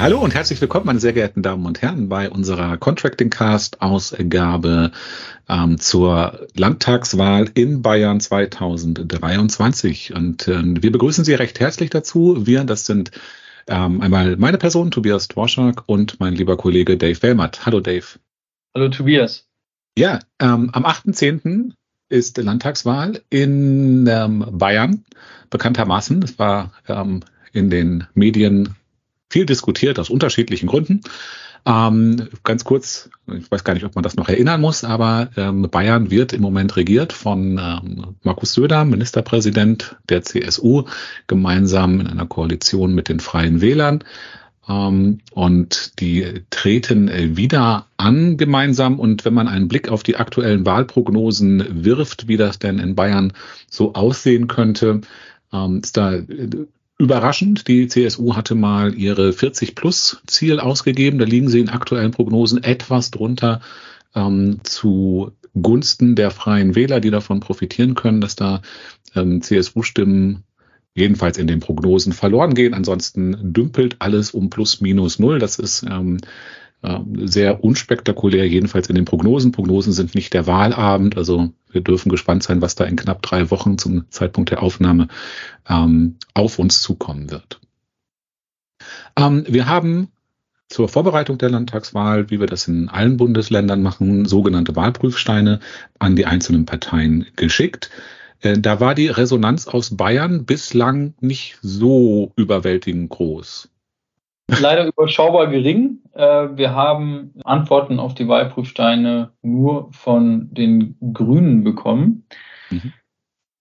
Hallo und herzlich willkommen, meine sehr geehrten Damen und Herren, bei unserer Contracting Cast Ausgabe ähm, zur Landtagswahl in Bayern 2023. Und äh, wir begrüßen Sie recht herzlich dazu. Wir, das sind ähm, einmal meine Person, Tobias Dworschak, und mein lieber Kollege Dave Wellmatt. Hallo Dave. Hallo Tobias. Ja, ähm, am 8.10. ist Landtagswahl in ähm, Bayern, bekanntermaßen. Das war ähm, in den Medien viel diskutiert aus unterschiedlichen Gründen. Ähm, ganz kurz, ich weiß gar nicht, ob man das noch erinnern muss, aber ähm, Bayern wird im Moment regiert von ähm, Markus Söder, Ministerpräsident der CSU, gemeinsam in einer Koalition mit den Freien Wählern. Ähm, und die treten äh, wieder an gemeinsam. Und wenn man einen Blick auf die aktuellen Wahlprognosen wirft, wie das denn in Bayern so aussehen könnte, ähm, ist da äh, Überraschend, die CSU hatte mal ihre 40-Plus-Ziel ausgegeben. Da liegen sie in aktuellen Prognosen etwas drunter ähm, zu Gunsten der Freien Wähler, die davon profitieren können, dass da ähm, CSU-Stimmen jedenfalls in den Prognosen verloren gehen. Ansonsten dümpelt alles um plus minus null. Das ist ähm, äh, sehr unspektakulär, jedenfalls in den Prognosen. Prognosen sind nicht der Wahlabend, also wir dürfen gespannt sein, was da in knapp drei Wochen zum Zeitpunkt der Aufnahme ähm, auf uns zukommen wird. Ähm, wir haben zur Vorbereitung der Landtagswahl, wie wir das in allen Bundesländern machen, sogenannte Wahlprüfsteine an die einzelnen Parteien geschickt. Äh, da war die Resonanz aus Bayern bislang nicht so überwältigend groß leider überschaubar gering. Äh, wir haben Antworten auf die Wahlprüfsteine nur von den Grünen bekommen. Mhm.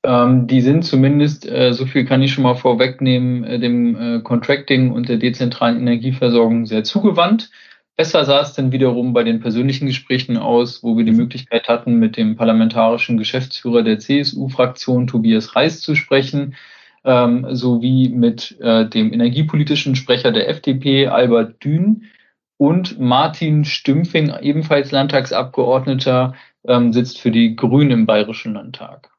Ähm, die sind zumindest, äh, so viel kann ich schon mal vorwegnehmen, äh, dem Contracting und der dezentralen Energieversorgung sehr zugewandt. Besser sah es denn wiederum bei den persönlichen Gesprächen aus, wo wir die Möglichkeit hatten, mit dem parlamentarischen Geschäftsführer der CSU-Fraktion Tobias Reis zu sprechen ähm, sowie mit äh, dem energiepolitischen Sprecher der FDP, Albert Dün, und Martin Stümpfing, ebenfalls Landtagsabgeordneter, ähm, sitzt für die Grünen im Bayerischen Landtag.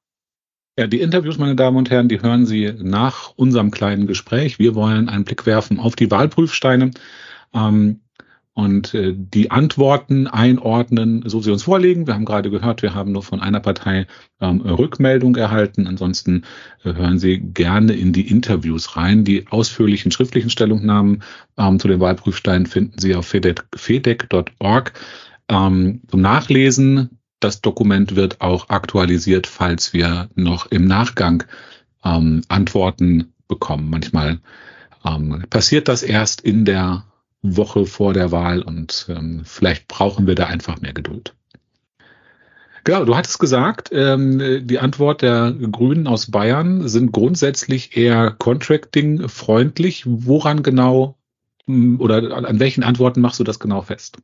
Ja, die Interviews, meine Damen und Herren, die hören Sie nach unserem kleinen Gespräch. Wir wollen einen Blick werfen auf die Wahlprüfsteine. Ähm, und äh, die Antworten einordnen, so sie uns vorlegen. Wir haben gerade gehört, wir haben nur von einer Partei ähm, Rückmeldung erhalten. Ansonsten äh, hören Sie gerne in die Interviews rein. Die ausführlichen schriftlichen Stellungnahmen ähm, zu den Wahlprüfsteinen finden Sie auf fedec.org ähm, zum Nachlesen. Das Dokument wird auch aktualisiert, falls wir noch im Nachgang ähm, Antworten bekommen. Manchmal ähm, passiert das erst in der Woche vor der Wahl und ähm, vielleicht brauchen wir da einfach mehr Geduld. Genau, du hattest gesagt, ähm, die Antwort der Grünen aus Bayern sind grundsätzlich eher Contracting-freundlich. Woran genau oder an welchen Antworten machst du das genau fest?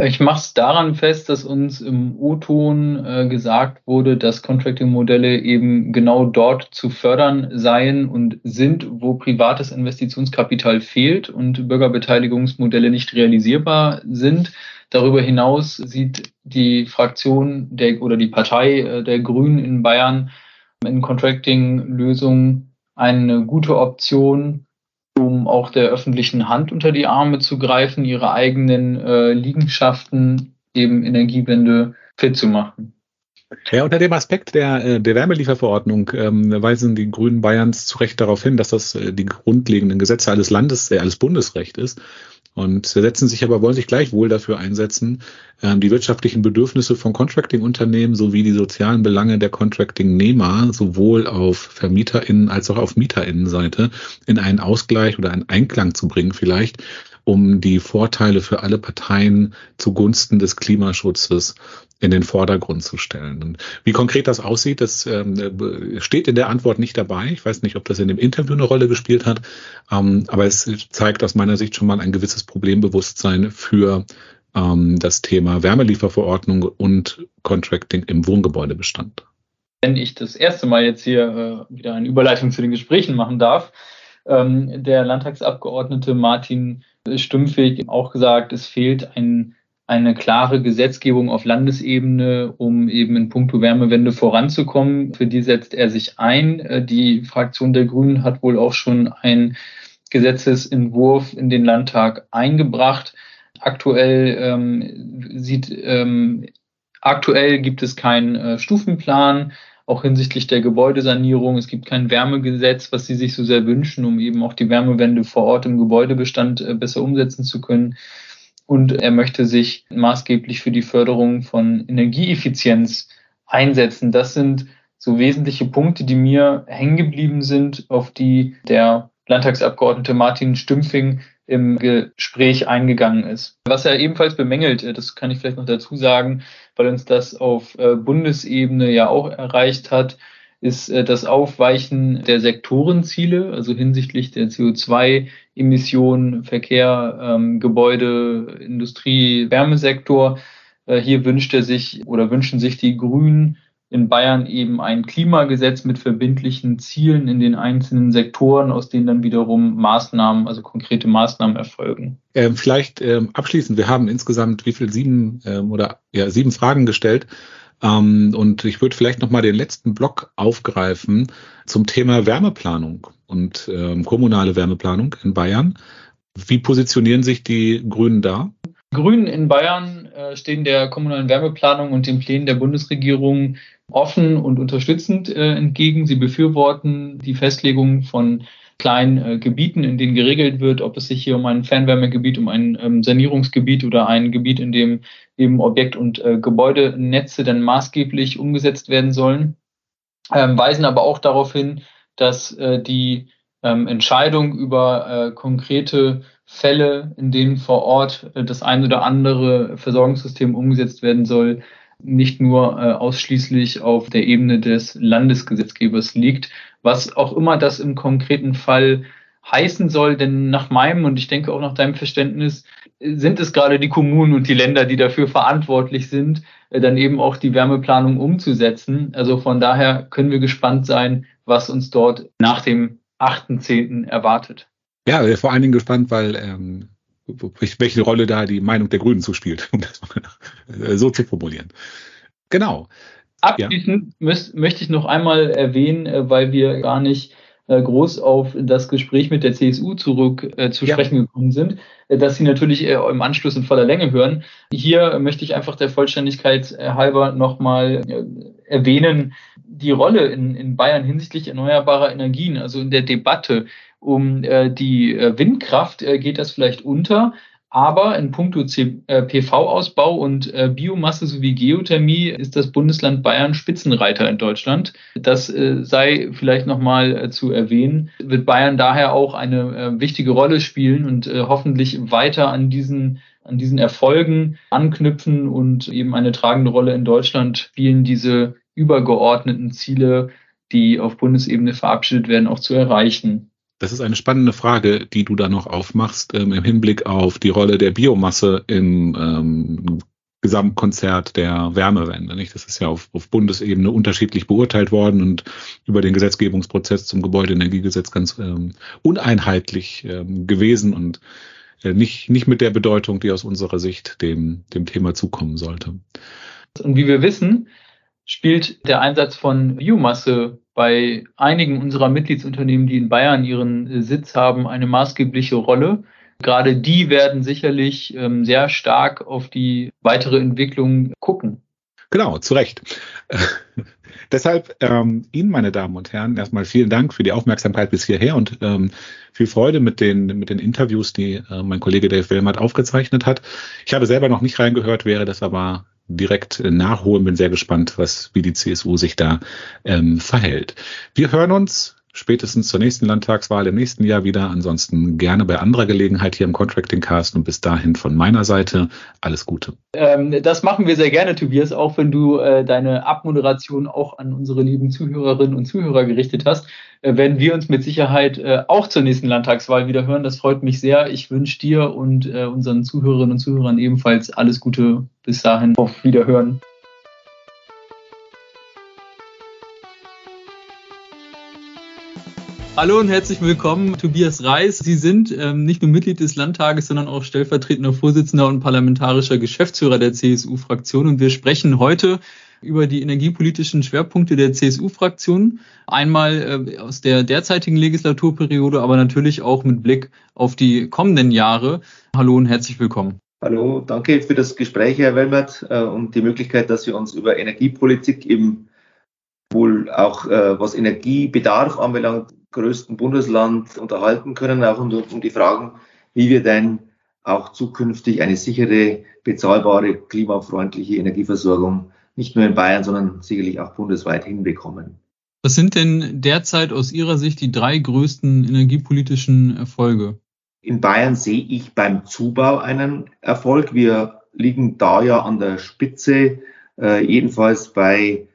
Ich mache es daran fest, dass uns im O-Ton äh, gesagt wurde, dass Contracting-Modelle eben genau dort zu fördern seien und sind, wo privates Investitionskapital fehlt und Bürgerbeteiligungsmodelle nicht realisierbar sind. Darüber hinaus sieht die Fraktion der oder die Partei äh, der Grünen in Bayern in Contracting-Lösungen eine gute Option, um auch der öffentlichen Hand unter die Arme zu greifen, ihre eigenen äh, Liegenschaften eben Energiewende fit zu machen. Ja, unter dem Aspekt der, äh, der Wärmelieferverordnung ähm, weisen die Grünen Bayerns zu Recht darauf hin, dass das äh, die grundlegenden Gesetze alles Landes, äh, alles Bundesrecht ist und setzen sich aber, wollen sich gleichwohl dafür einsetzen, ähm, die wirtschaftlichen Bedürfnisse von Contracting-Unternehmen sowie die sozialen Belange der Contracting-Nehmer sowohl auf VermieterInnen als auch auf MieterInnenseite in einen Ausgleich oder einen Einklang zu bringen vielleicht, um die Vorteile für alle Parteien zugunsten des Klimaschutzes in den Vordergrund zu stellen. Und wie konkret das aussieht, das ähm, steht in der Antwort nicht dabei. Ich weiß nicht, ob das in dem Interview eine Rolle gespielt hat, ähm, aber es zeigt aus meiner Sicht schon mal ein gewisses Problembewusstsein für ähm, das Thema Wärmelieferverordnung und Contracting im Wohngebäudebestand. Wenn ich das erste Mal jetzt hier äh, wieder eine Überleitung zu den Gesprächen machen darf, ähm, der Landtagsabgeordnete Martin Stümpfig auch gesagt, es fehlt ein eine klare Gesetzgebung auf Landesebene, um eben in puncto Wärmewende voranzukommen. Für die setzt er sich ein. Äh, die Fraktion der Grünen hat wohl auch schon ein Gesetzesentwurf in den Landtag eingebracht. Aktuell ähm, sieht ähm, aktuell gibt es keinen äh, Stufenplan, auch hinsichtlich der Gebäudesanierung. Es gibt kein Wärmegesetz, was sie sich so sehr wünschen, um eben auch die Wärmewende vor Ort im Gebäudebestand äh, besser umsetzen zu können. Und er möchte sich maßgeblich für die Förderung von Energieeffizienz einsetzen. Das sind so wesentliche Punkte, die mir hängen geblieben sind, auf die der Landtagsabgeordnete Martin Stümpfing im Gespräch eingegangen ist. Was er ebenfalls bemängelt, äh, das kann ich vielleicht noch dazu sagen, weil uns das auf äh, Bundesebene ja auch erreicht hat, ist äh, das Aufweichen der Sektorenziele, also hinsichtlich der CO2-Emissionen, Verkehr, ähm, Gebäude, Industrie, Wärmesektor. Hier wünscht er sich oder wünschen sich die Grünen in Bayern eben ein Klimagesetz mit verbindlichen Zielen in den einzelnen Sektoren, aus denen dann wiederum Maßnahmen, also konkrete Maßnahmen erfolgen. Ähm, vielleicht ähm, abschließend, wir haben insgesamt wie viel sieben ähm, oder ja sieben Fragen gestellt. Ähm, und ich würde vielleicht noch mal den letzten Block aufgreifen zum Thema Wärmeplanung und ähm, kommunale Wärmeplanung in Bayern. Wie positionieren sich die Grünen da? Grünen in Bayern äh, stehen der kommunalen Wärmeplanung und den Plänen der Bundesregierung offen und unterstützend äh, entgegen. Sie befürworten die Festlegung von kleinen äh, Gebieten, in denen geregelt wird, ob es sich hier um ein Fernwärmegebiet, um ein ähm, Sanierungsgebiet oder ein Gebiet, in dem eben Objekt- und äh, Gebäudenetze dann maßgeblich umgesetzt werden sollen, ähm, weisen aber auch darauf hin, dass äh, die ähm, Entscheidung über äh, konkrete Fälle, in denen vor Ort äh, das ein oder andere Versorgungssystem umgesetzt werden soll, nicht nur äh, ausschließlich auf der Ebene des Landesgesetzgebers liegt, was auch immer das im konkreten Fall heißen soll, denn nach meinem und ich denke auch nach deinem Verständnis sind es gerade die Kommunen und die Länder, die dafür verantwortlich sind, äh, dann eben auch die Wärmeplanung umzusetzen. Also von daher können wir gespannt sein, was uns dort nach dem 8.10. erwartet. Ja, vor allen Dingen gespannt, weil ähm, welche Rolle da die Meinung der Grünen zuspielt, um das mal äh, so zu formulieren. Genau. Abschließend ja. möchte ich noch einmal erwähnen, äh, weil wir gar nicht äh, groß auf das Gespräch mit der CSU zurück äh, zu sprechen ja. gekommen sind, dass sie natürlich im Anschluss in voller Länge hören. Hier möchte ich einfach der Vollständigkeit halber nochmal erwähnen, die Rolle in, in Bayern hinsichtlich erneuerbarer Energien, also in der Debatte um äh, die äh, Windkraft äh, geht das vielleicht unter, aber in puncto äh, PV-Ausbau und äh, Biomasse sowie Geothermie ist das Bundesland Bayern Spitzenreiter in Deutschland. Das äh, sei vielleicht nochmal zu erwähnen. Wird Bayern daher auch eine wichtige Rolle spielen und hoffentlich weiter an diesen an diesen Erfolgen anknüpfen und eben eine tragende Rolle in Deutschland spielen, diese übergeordneten Ziele, die auf Bundesebene verabschiedet werden, auch zu erreichen. Das ist eine spannende Frage, die du da noch aufmachst ähm, im Hinblick auf die Rolle der Biomasse im ähm, Gesamtkonzert der Wärmewende. Nicht? Das ist ja auf, auf Bundesebene unterschiedlich beurteilt worden und über den Gesetzgebungsprozess zum Gebäudeenergiegesetz ganz ähm, uneinheitlich ähm, gewesen und äh, nicht, nicht mit der Bedeutung, die aus unserer Sicht dem, dem Thema zukommen sollte. Und wie wir wissen, spielt der Einsatz von Biomasse bei einigen unserer Mitgliedsunternehmen, die in Bayern ihren äh, Sitz haben, eine maßgebliche Rolle. Gerade die werden sicherlich ähm, sehr stark auf die weitere Entwicklung gucken. Genau, zu Recht. Deshalb ähm, Ihnen, meine Damen und Herren, erstmal vielen Dank für die Aufmerksamkeit bis hierher und ähm, viel Freude mit den, mit den Interviews, die äh, mein Kollege Dave Wilmert aufgezeichnet hat. Ich habe selber noch nicht reingehört, wäre das aber direkt nachholen. Bin sehr gespannt, was wie die CSU sich da ähm, verhält. Wir hören uns spätestens zur nächsten Landtagswahl im nächsten Jahr wieder. Ansonsten gerne bei anderer Gelegenheit hier im Contracting Cast und bis dahin von meiner Seite alles Gute. Ähm, das machen wir sehr gerne, Tobias, auch wenn du äh, deine Abmoderation auch an unsere lieben Zuhörerinnen und Zuhörer gerichtet hast. Äh, werden wir uns mit Sicherheit äh, auch zur nächsten Landtagswahl wieder hören. Das freut mich sehr. Ich wünsche dir und äh, unseren Zuhörerinnen und Zuhörern ebenfalls alles Gute. Bis dahin. Auf Wiederhören. Hallo und herzlich willkommen, Tobias Reis. Sie sind ähm, nicht nur Mitglied des Landtages, sondern auch stellvertretender Vorsitzender und parlamentarischer Geschäftsführer der CSU-Fraktion. Und wir sprechen heute über die energiepolitischen Schwerpunkte der CSU-Fraktion. Einmal äh, aus der derzeitigen Legislaturperiode, aber natürlich auch mit Blick auf die kommenden Jahre. Hallo und herzlich willkommen. Hallo, danke für das Gespräch, Herr Wellmert, äh, und die Möglichkeit, dass wir uns über Energiepolitik im wohl auch äh, was Energiebedarf anbelangt, größten Bundesland unterhalten können, auch um, um die Fragen, wie wir denn auch zukünftig eine sichere, bezahlbare, klimafreundliche Energieversorgung nicht nur in Bayern, sondern sicherlich auch bundesweit hinbekommen. Was sind denn derzeit aus Ihrer Sicht die drei größten energiepolitischen Erfolge? In Bayern sehe ich beim Zubau einen Erfolg. Wir liegen da ja an der Spitze, äh, jedenfalls bei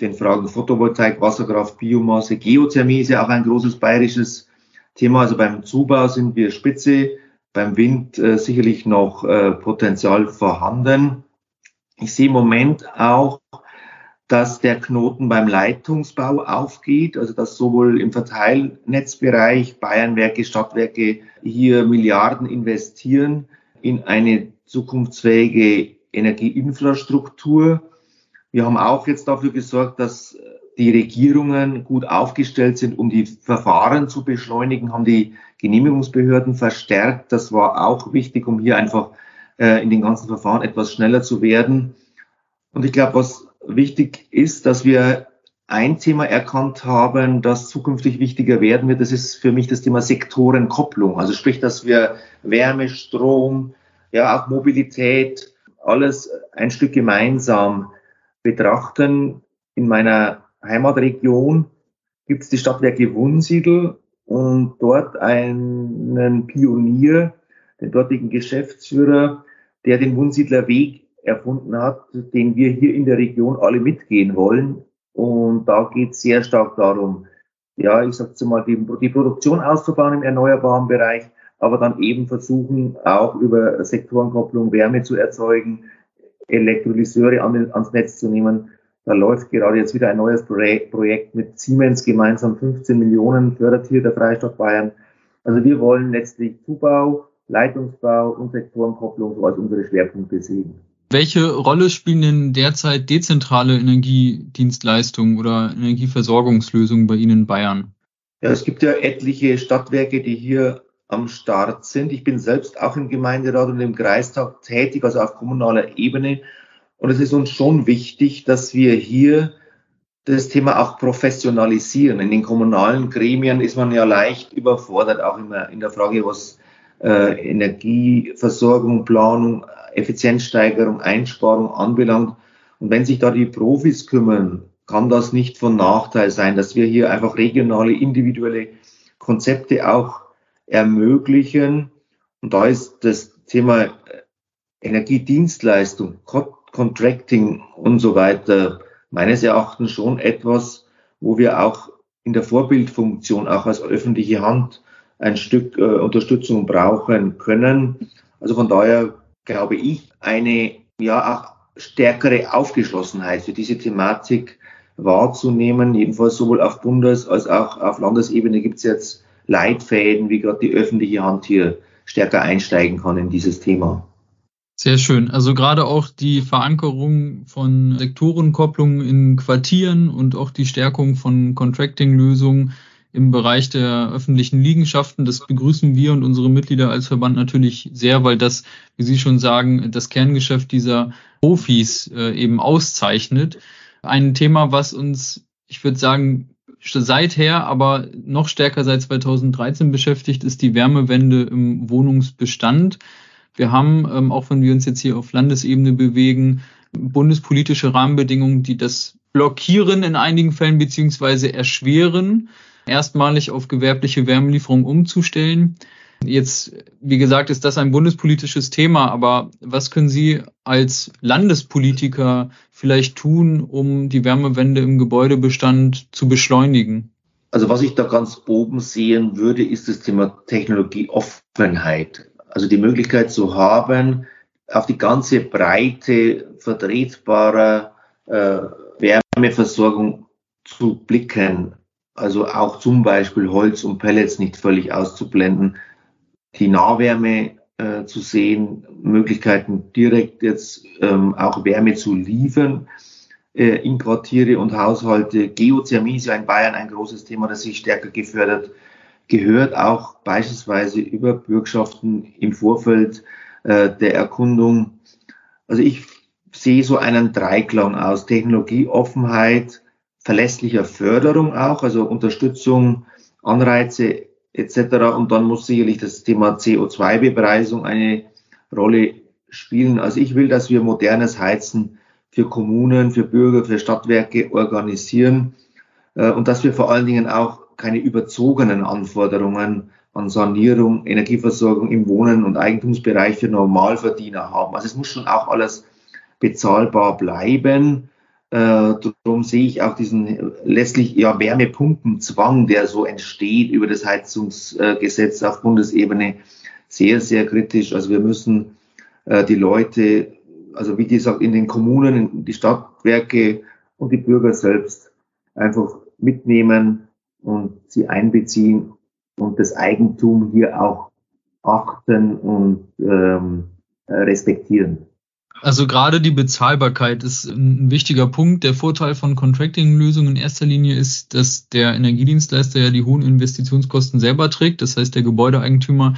den Fragen Photovoltaik, Wasserkraft, Biomasse, Geothermie ist ja auch ein großes bayerisches Thema. Also beim Zubau sind wir Spitze, beim Wind äh, sicherlich noch äh, Potenzial vorhanden. Ich sehe im Moment auch, dass der Knoten beim Leitungsbau aufgeht, also dass sowohl im Verteilnetzbereich Bayernwerke, Stadtwerke hier Milliarden investieren in eine zukunftsfähige Energieinfrastruktur wir haben auch jetzt dafür gesorgt, dass die Regierungen gut aufgestellt sind, um die Verfahren zu beschleunigen, haben die Genehmigungsbehörden verstärkt. Das war auch wichtig, um hier einfach äh, in den ganzen Verfahren etwas schneller zu werden. Und ich glaube, was wichtig ist, dass wir ein Thema erkannt haben, das zukünftig wichtiger werden wird. Das ist für mich das Thema Sektorenkopplung. Also sprich, dass wir Wärme, Strom, ja auch Mobilität, alles ein Stück gemeinsam betrachten, in meiner Heimatregion gibt es die Stadtwerke Wunsiedel und dort einen Pionier, den dortigen Geschäftsführer, der den Wunsiedler Weg erfunden hat, den wir hier in der Region alle mitgehen wollen. Und da geht es sehr stark darum, ja, ich sage mal, die, die Produktion auszubauen im erneuerbaren Bereich, aber dann eben versuchen, auch über Sektorenkopplung Wärme zu erzeugen, Elektrolyseure an, ans Netz zu nehmen. Da läuft gerade jetzt wieder ein neues Projekt mit Siemens gemeinsam 15 Millionen fördert hier der Freistaat Bayern. Also wir wollen letztlich Zubau, Leitungsbau und Sektorenkopplung so als unsere Schwerpunkte sehen. Welche Rolle spielen denn derzeit dezentrale Energiedienstleistungen oder Energieversorgungslösungen bei Ihnen in Bayern? Ja, es gibt ja etliche Stadtwerke, die hier am Start sind. Ich bin selbst auch im Gemeinderat und im Kreistag tätig, also auf kommunaler Ebene. Und es ist uns schon wichtig, dass wir hier das Thema auch professionalisieren. In den kommunalen Gremien ist man ja leicht überfordert, auch immer in der Frage, was äh, Energieversorgung, Planung, Effizienzsteigerung, Einsparung anbelangt. Und wenn sich da die Profis kümmern, kann das nicht von Nachteil sein, dass wir hier einfach regionale, individuelle Konzepte auch ermöglichen. Und da ist das Thema äh, Energiedienstleistung, Contracting und so weiter meines Erachtens schon etwas, wo wir auch in der Vorbildfunktion auch als öffentliche Hand ein Stück äh, Unterstützung brauchen können. Also von daher glaube ich, eine ja auch stärkere Aufgeschlossenheit für diese Thematik wahrzunehmen. Jedenfalls sowohl auf Bundes- als auch auf Landesebene gibt es jetzt Leitfäden, wie gerade die öffentliche Hand hier stärker einsteigen kann in dieses Thema. Sehr schön. Also gerade auch die Verankerung von Sektorenkopplungen in Quartieren und auch die Stärkung von Contracting-Lösungen im Bereich der öffentlichen Liegenschaften. Das begrüßen wir und unsere Mitglieder als Verband natürlich sehr, weil das, wie Sie schon sagen, das Kerngeschäft dieser Profis äh, eben auszeichnet. Ein Thema, was uns, ich würde sagen, seither, aber noch stärker seit 2013 beschäftigt, ist die Wärmewende im Wohnungsbestand. Wir haben, ähm, auch wenn wir uns jetzt hier auf Landesebene bewegen, bundespolitische Rahmenbedingungen, die das blockieren in einigen Fällen beziehungsweise erschweren, erstmalig auf gewerbliche Wärmelieferung umzustellen. Jetzt, wie gesagt, ist das ein bundespolitisches Thema, aber was können Sie als Landespolitiker vielleicht tun, um die Wärmewende im Gebäudebestand zu beschleunigen? Also was ich da ganz oben sehen würde, ist das Thema Technologieoffenheit. Also die Möglichkeit zu haben, auf die ganze Breite vertretbarer äh, Wärmeversorgung zu blicken. Also auch zum Beispiel Holz und Pellets nicht völlig auszublenden, die Nahwärme äh, zu sehen, Möglichkeiten direkt jetzt ähm, auch Wärme zu liefern. äh, in Quartiere und Haushalte. Geothermie ist ja in Bayern ein großes Thema, das sich stärker gefördert gehört auch beispielsweise über Bürgschaften im Vorfeld äh, der Erkundung. Also ich sehe so einen Dreiklang aus Technologieoffenheit, verlässlicher Förderung auch, also Unterstützung, Anreize etc. Und dann muss sicherlich das Thema CO2-Bepreisung eine Rolle spielen. Also ich will, dass wir modernes Heizen für Kommunen, für Bürger, für Stadtwerke organisieren äh, und dass wir vor allen Dingen auch keine überzogenen Anforderungen an Sanierung, Energieversorgung im Wohnen und Eigentumsbereich für Normalverdiener haben. Also es muss schon auch alles bezahlbar bleiben. Äh, darum sehe ich auch diesen letztlich ja Wärmepumpenzwang, der so entsteht über das Heizungsgesetz auf Bundesebene, sehr, sehr kritisch. Also wir müssen äh, die Leute, also wie gesagt, in den Kommunen, in die Stadtwerke und die Bürger selbst einfach mitnehmen und sie einbeziehen und das Eigentum hier auch achten und ähm, respektieren. Also gerade die Bezahlbarkeit ist ein wichtiger Punkt. Der Vorteil von Contracting-Lösungen in erster Linie ist, dass der Energiedienstleister ja die hohen Investitionskosten selber trägt. Das heißt, der Gebäudeeigentümer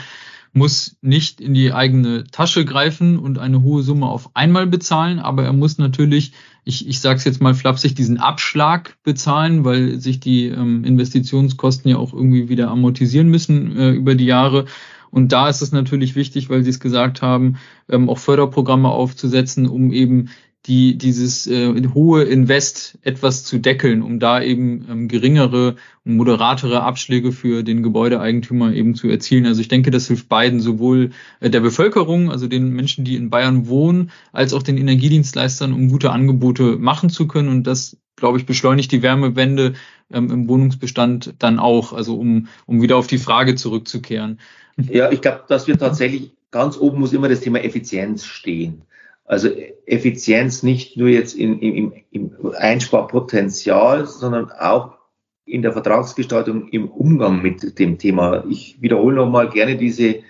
muss nicht in die eigene Tasche greifen und eine hohe Summe auf einmal bezahlen, aber er muss natürlich, ich, ich sage es jetzt mal flapsig, diesen Abschlag bezahlen, weil sich die ähm, Investitionskosten ja auch irgendwie wieder amortisieren müssen äh, über die Jahre. Und da ist es natürlich wichtig, weil Sie es gesagt haben, ähm, auch Förderprogramme aufzusetzen, um eben die, dieses äh, hohe Invest etwas zu deckeln, um da eben ähm, geringere und moderatere Abschläge für den Gebäudeeigentümer eben zu erzielen. Also ich denke, das hilft beiden, sowohl äh, der Bevölkerung, also den Menschen, die in Bayern wohnen, als auch den Energiedienstleistern, um gute Angebote machen zu können. Und das, glaube ich, beschleunigt die Wärmewende ähm, im Wohnungsbestand dann auch, also um, um wieder auf die Frage zurückzukehren. Ja, ich glaube, dass wir tatsächlich ganz oben muss immer das Thema Effizienz stehen. Also Effizienz nicht nur jetzt in, im, im Einsparpotenzial, sondern auch in der Vertragsgestaltung im Umgang mit dem Thema. Ich wiederhole nochmal gerne diese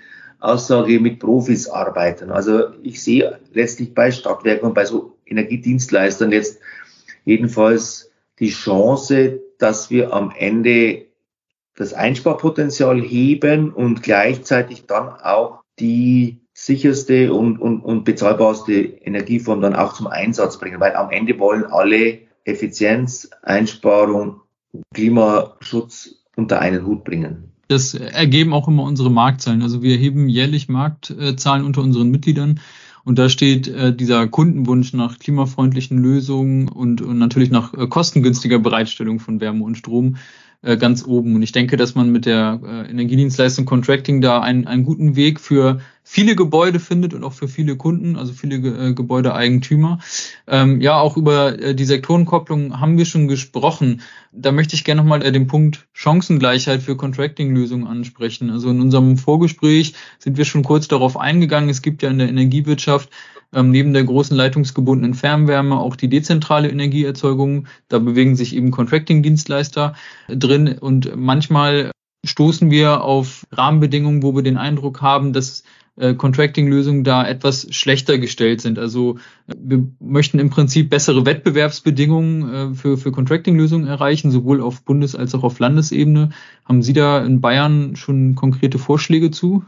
Aussage mit Profis arbeiten. Also ich sehe letztlich bei Stadtwerken und bei so Energiedienstleistern jetzt jedenfalls die Chance, dass wir am Ende das Einsparpotenzial heben und gleichzeitig dann auch die sicherste und, und, und bezahlbarste Energieform dann auch zum Einsatz bringen, weil am Ende wollen alle Effizienz, Einsparung, Klimaschutz unter einen Hut bringen. Das ergeben auch immer unsere Marktzahlen. Also wir heben jährlich Marktzahlen unter unseren Mitgliedern. Und da steht äh, dieser Kundenwunsch nach klimafreundlichen Lösungen und, und natürlich nach äh, kostengünstiger Bereitstellung von Wärme und Strom äh, ganz oben. Und ich denke, dass man mit der äh, Energiedienstleistung Contracting da einen, einen guten Weg für viele Gebäude findet und auch für viele Kunden, also viele äh, Gebäudeeigentümer. Ähm, ja, auch über äh, die Sektorenkopplung haben wir schon gesprochen. Da möchte ich gerne nochmal äh, den Punkt Chancengleichheit für Contracting-Lösungen ansprechen. Also in unserem Vorgespräch sind wir schon kurz darauf eingegangen. Es gibt ja in der Energiewirtschaft ähm, neben der großen leitungsgebundenen Fernwärme auch die dezentrale Energieerzeugung. Da bewegen sich eben Contracting-Dienstleister drin und manchmal stoßen wir auf Rahmenbedingungen, wo wir den Eindruck haben, dass äh, Contracting-Lösungen da etwas schlechter gestellt sind. Also wir möchten im Prinzip bessere Wettbewerbsbedingungen äh, für, für Contracting-Lösungen erreichen, sowohl auf Bundes- als auch auf Landesebene. Haben Sie da in Bayern schon konkrete Vorschläge zu?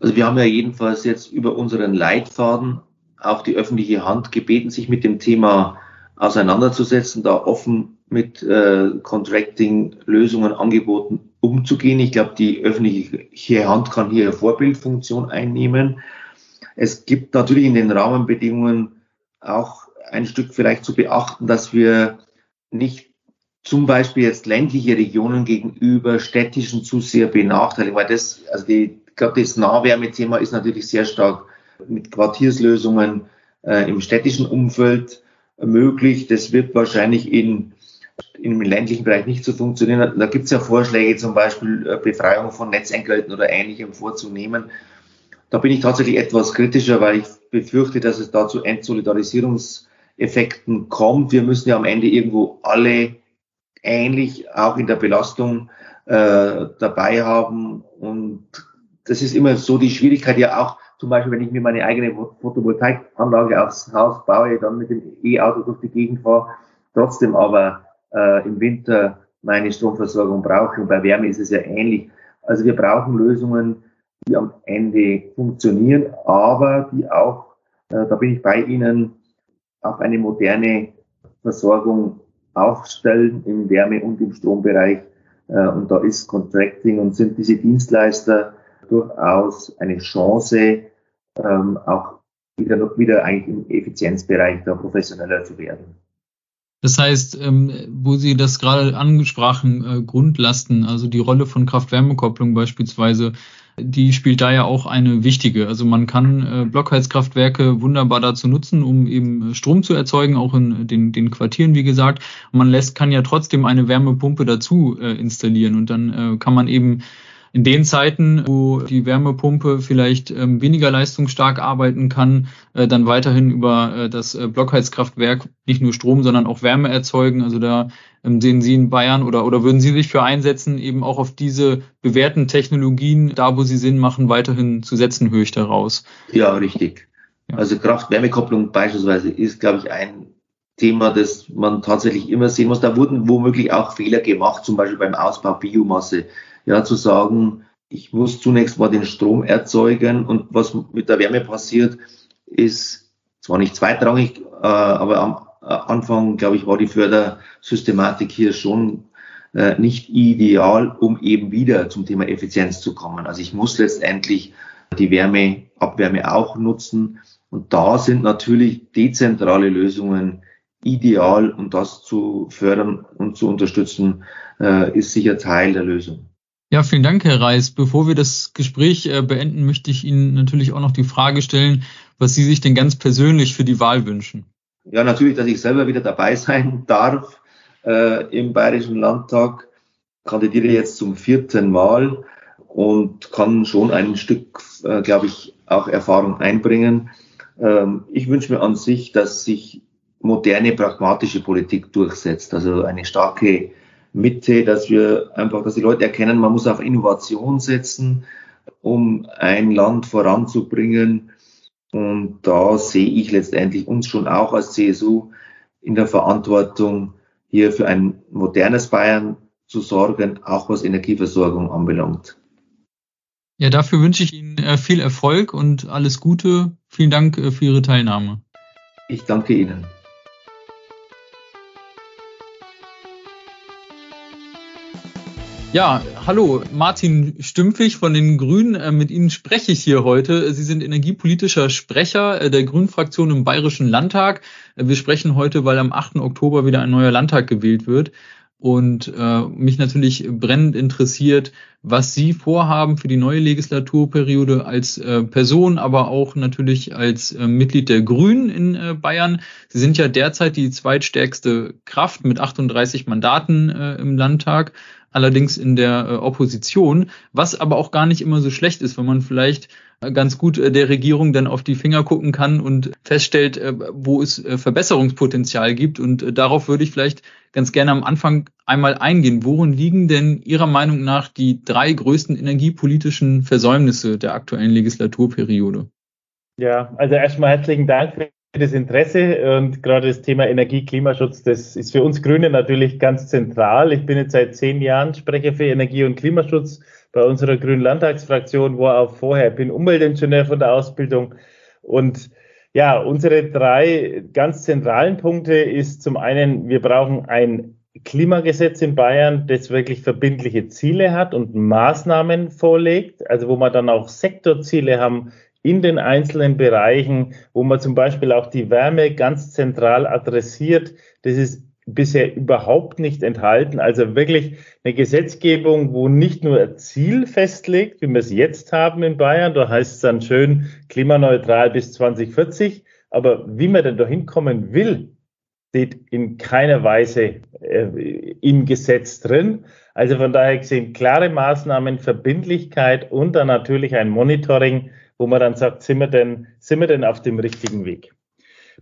Also wir haben ja jedenfalls jetzt über unseren Leitfaden auch die öffentliche Hand gebeten, sich mit dem Thema auseinanderzusetzen, da offen mit äh, Contracting-Lösungen, Angeboten umzugehen. Ich glaube, die öffentliche Hand kann hier eine Vorbildfunktion einnehmen. Es gibt natürlich in den Rahmenbedingungen auch ein Stück vielleicht zu beachten, dass wir nicht zum Beispiel jetzt ländliche Regionen gegenüber städtischen zu sehr benachteiligen, weil das, also die, ich glaube, das Nahwärmethema ist natürlich sehr stark mit Quartierslösungen äh, im städtischen Umfeld möglich. Das wird wahrscheinlich in, im ländlichen Bereich nicht so funktionieren. Da gibt es ja Vorschläge, zum Beispiel äh, Befreiung von Netzentgelten oder ähnlichem vorzunehmen. Da bin ich tatsächlich etwas kritischer, weil ich befürchte, dass es da zu Entsolidarisierungseffekten kommt. Wir müssen ja am Ende irgendwo alle ähnlich auch in der Belastung äh, dabei haben. Und das ist immer so die Schwierigkeit ja auch zum Beispiel, wenn ich mir meine eigene Photovoltaikanlage aufs Haus baue, dann mit dem E-Auto durch die Gegend fahre, trotzdem aber äh, im Winter meine Stromversorgung brauche. Und bei Wärme ist es ja ähnlich. Also wir brauchen Lösungen, die am Ende funktionieren, aber die auch, äh, da bin ich bei Ihnen, auch eine moderne Versorgung aufstellen im Wärme- und im Strombereich. Äh, und da ist Contracting und sind diese Dienstleister durchaus eine Chance, ähm, auch wieder, wieder eigentlich im Effizienzbereich da professioneller zu werden. Das heißt, ähm, wo Sie das gerade angesprachen, äh, Grundlasten, also die Rolle von Kraft-Wärme-Kopplung beispielsweise, die spielt da ja auch eine wichtige. Also man kann äh, Blockheizkraftwerke wunderbar dazu nutzen, um eben Strom zu erzeugen, auch in den, den Quartieren, wie gesagt. Man lässt, kann ja trotzdem eine Wärmepumpe dazu äh, installieren und dann äh, kann man eben in den Zeiten, wo die Wärmepumpe vielleicht ähm, weniger leistungsstark arbeiten kann, äh, dann weiterhin über äh, das äh, Blockheizkraftwerk nicht nur Strom, sondern auch Wärme erzeugen. Also da ähm, sehen Sie in Bayern oder, oder würden Sie sich für einsetzen, eben auch auf diese bewährten Technologien, da wo sie Sinn machen, weiterhin zu setzen, höre ich daraus. Ja, richtig. Ja. Also Kraft-Wärme-Kopplung beispielsweise ist, glaube ich, ein Thema, das man tatsächlich immer sehen muss. Da wurden womöglich auch Fehler gemacht, zum Beispiel beim Ausbau Biomasse ja, zu sagen, ich muss zunächst mal den Strom erzeugen und was mit der Wärme passiert, ist zwar nicht zweitrangig, äh, aber am äh, Anfang, glaube ich, war die Fördersystematik hier schon äh, nicht ideal, um eben wieder zum Thema Effizienz zu kommen. Also ich muss letztendlich die Wärme, Abwärme auch nutzen. Und da sind natürlich dezentrale Lösungen ideal, um das zu fördern und zu unterstützen, äh, ist sicher Teil der Lösung. Ja, vielen Dank, Herr Reis. Bevor wir das Gespräch äh, beenden, möchte ich Ihnen natürlich auch noch die Frage stellen, was Sie sich denn ganz persönlich für die Wahl wünschen. Ja, natürlich, dass ich selber wieder dabei sein darf äh, im Bayerischen Landtag. Kandidiere jetzt zum vierten Mal und kann schon ein Stück, äh, glaube ich, auch Erfahrung einbringen. Ähm, ich wünsche mir an sich, dass sich moderne, pragmatische Politik durchsetzt. Also eine starke Mitte, dass wir einfach, dass die Leute erkennen, man muss auf Innovation setzen, um ein Land voranzubringen. Und da sehe ich letztendlich uns schon auch als CSU in der Verantwortung, hier für ein modernes Bayern zu sorgen, auch was Energieversorgung anbelangt. Ja, dafür wünsche ich Ihnen äh, viel Erfolg und alles Gute. Vielen Dank äh, für Ihre Teilnahme. Ich danke Ihnen. Ja, hallo, Martin Stümpfig von den Grünen. Äh, mit Ihnen spreche ich hier heute. Sie sind energiepolitischer Sprecher äh, der Grünen-Fraktion im Bayerischen Landtag. Äh, wir sprechen heute, weil am 8. Oktober wieder ein neuer Landtag gewählt wird. Und äh, mich natürlich brennend interessiert, was Sie vorhaben für die neue Legislaturperiode als äh, Person, aber auch natürlich als äh, Mitglied der Grünen in äh, Bayern. Sie sind ja derzeit die zweitstärkste Kraft mit 38 Mandaten äh, im Landtag allerdings in der äh, Opposition, was aber auch gar nicht immer so schlecht ist, wenn man vielleicht äh, ganz gut äh, der Regierung dann auf die Finger gucken kann und feststellt, wo es Verbesserungspotenzial gibt. Und darauf würde ich vielleicht ganz gerne am Anfang einmal eingehen. Worin liegen denn Ihrer Meinung nach die drei größten energiepolitischen Versäumnisse der aktuellen Legislaturperiode? Ja, also erstmal herzlichen Dank für das Interesse und gerade das Thema Energie, Klimaschutz, das ist für uns Grüne natürlich ganz zentral. Ich bin jetzt seit zehn Jahren Sprecher für Energie und Klimaschutz bei unserer Grünen Landtagsfraktion, wo auch vorher bin Umweltingenieur von der Ausbildung und ja, unsere drei ganz zentralen Punkte ist zum einen, wir brauchen ein Klimagesetz in Bayern, das wirklich verbindliche Ziele hat und Maßnahmen vorlegt, also wo man dann auch Sektorziele haben, in den einzelnen Bereichen, wo man zum Beispiel auch die Wärme ganz zentral adressiert. Das ist bisher überhaupt nicht enthalten. Also wirklich eine Gesetzgebung, wo nicht nur ein Ziel festlegt, wie wir es jetzt haben in Bayern, da heißt es dann schön klimaneutral bis 2040, aber wie man denn da hinkommen will, steht in keiner Weise äh, im Gesetz drin. Also von daher gesehen klare Maßnahmen, Verbindlichkeit und dann natürlich ein Monitoring, wo man dann sagt, sind wir denn, sind wir denn auf dem richtigen Weg?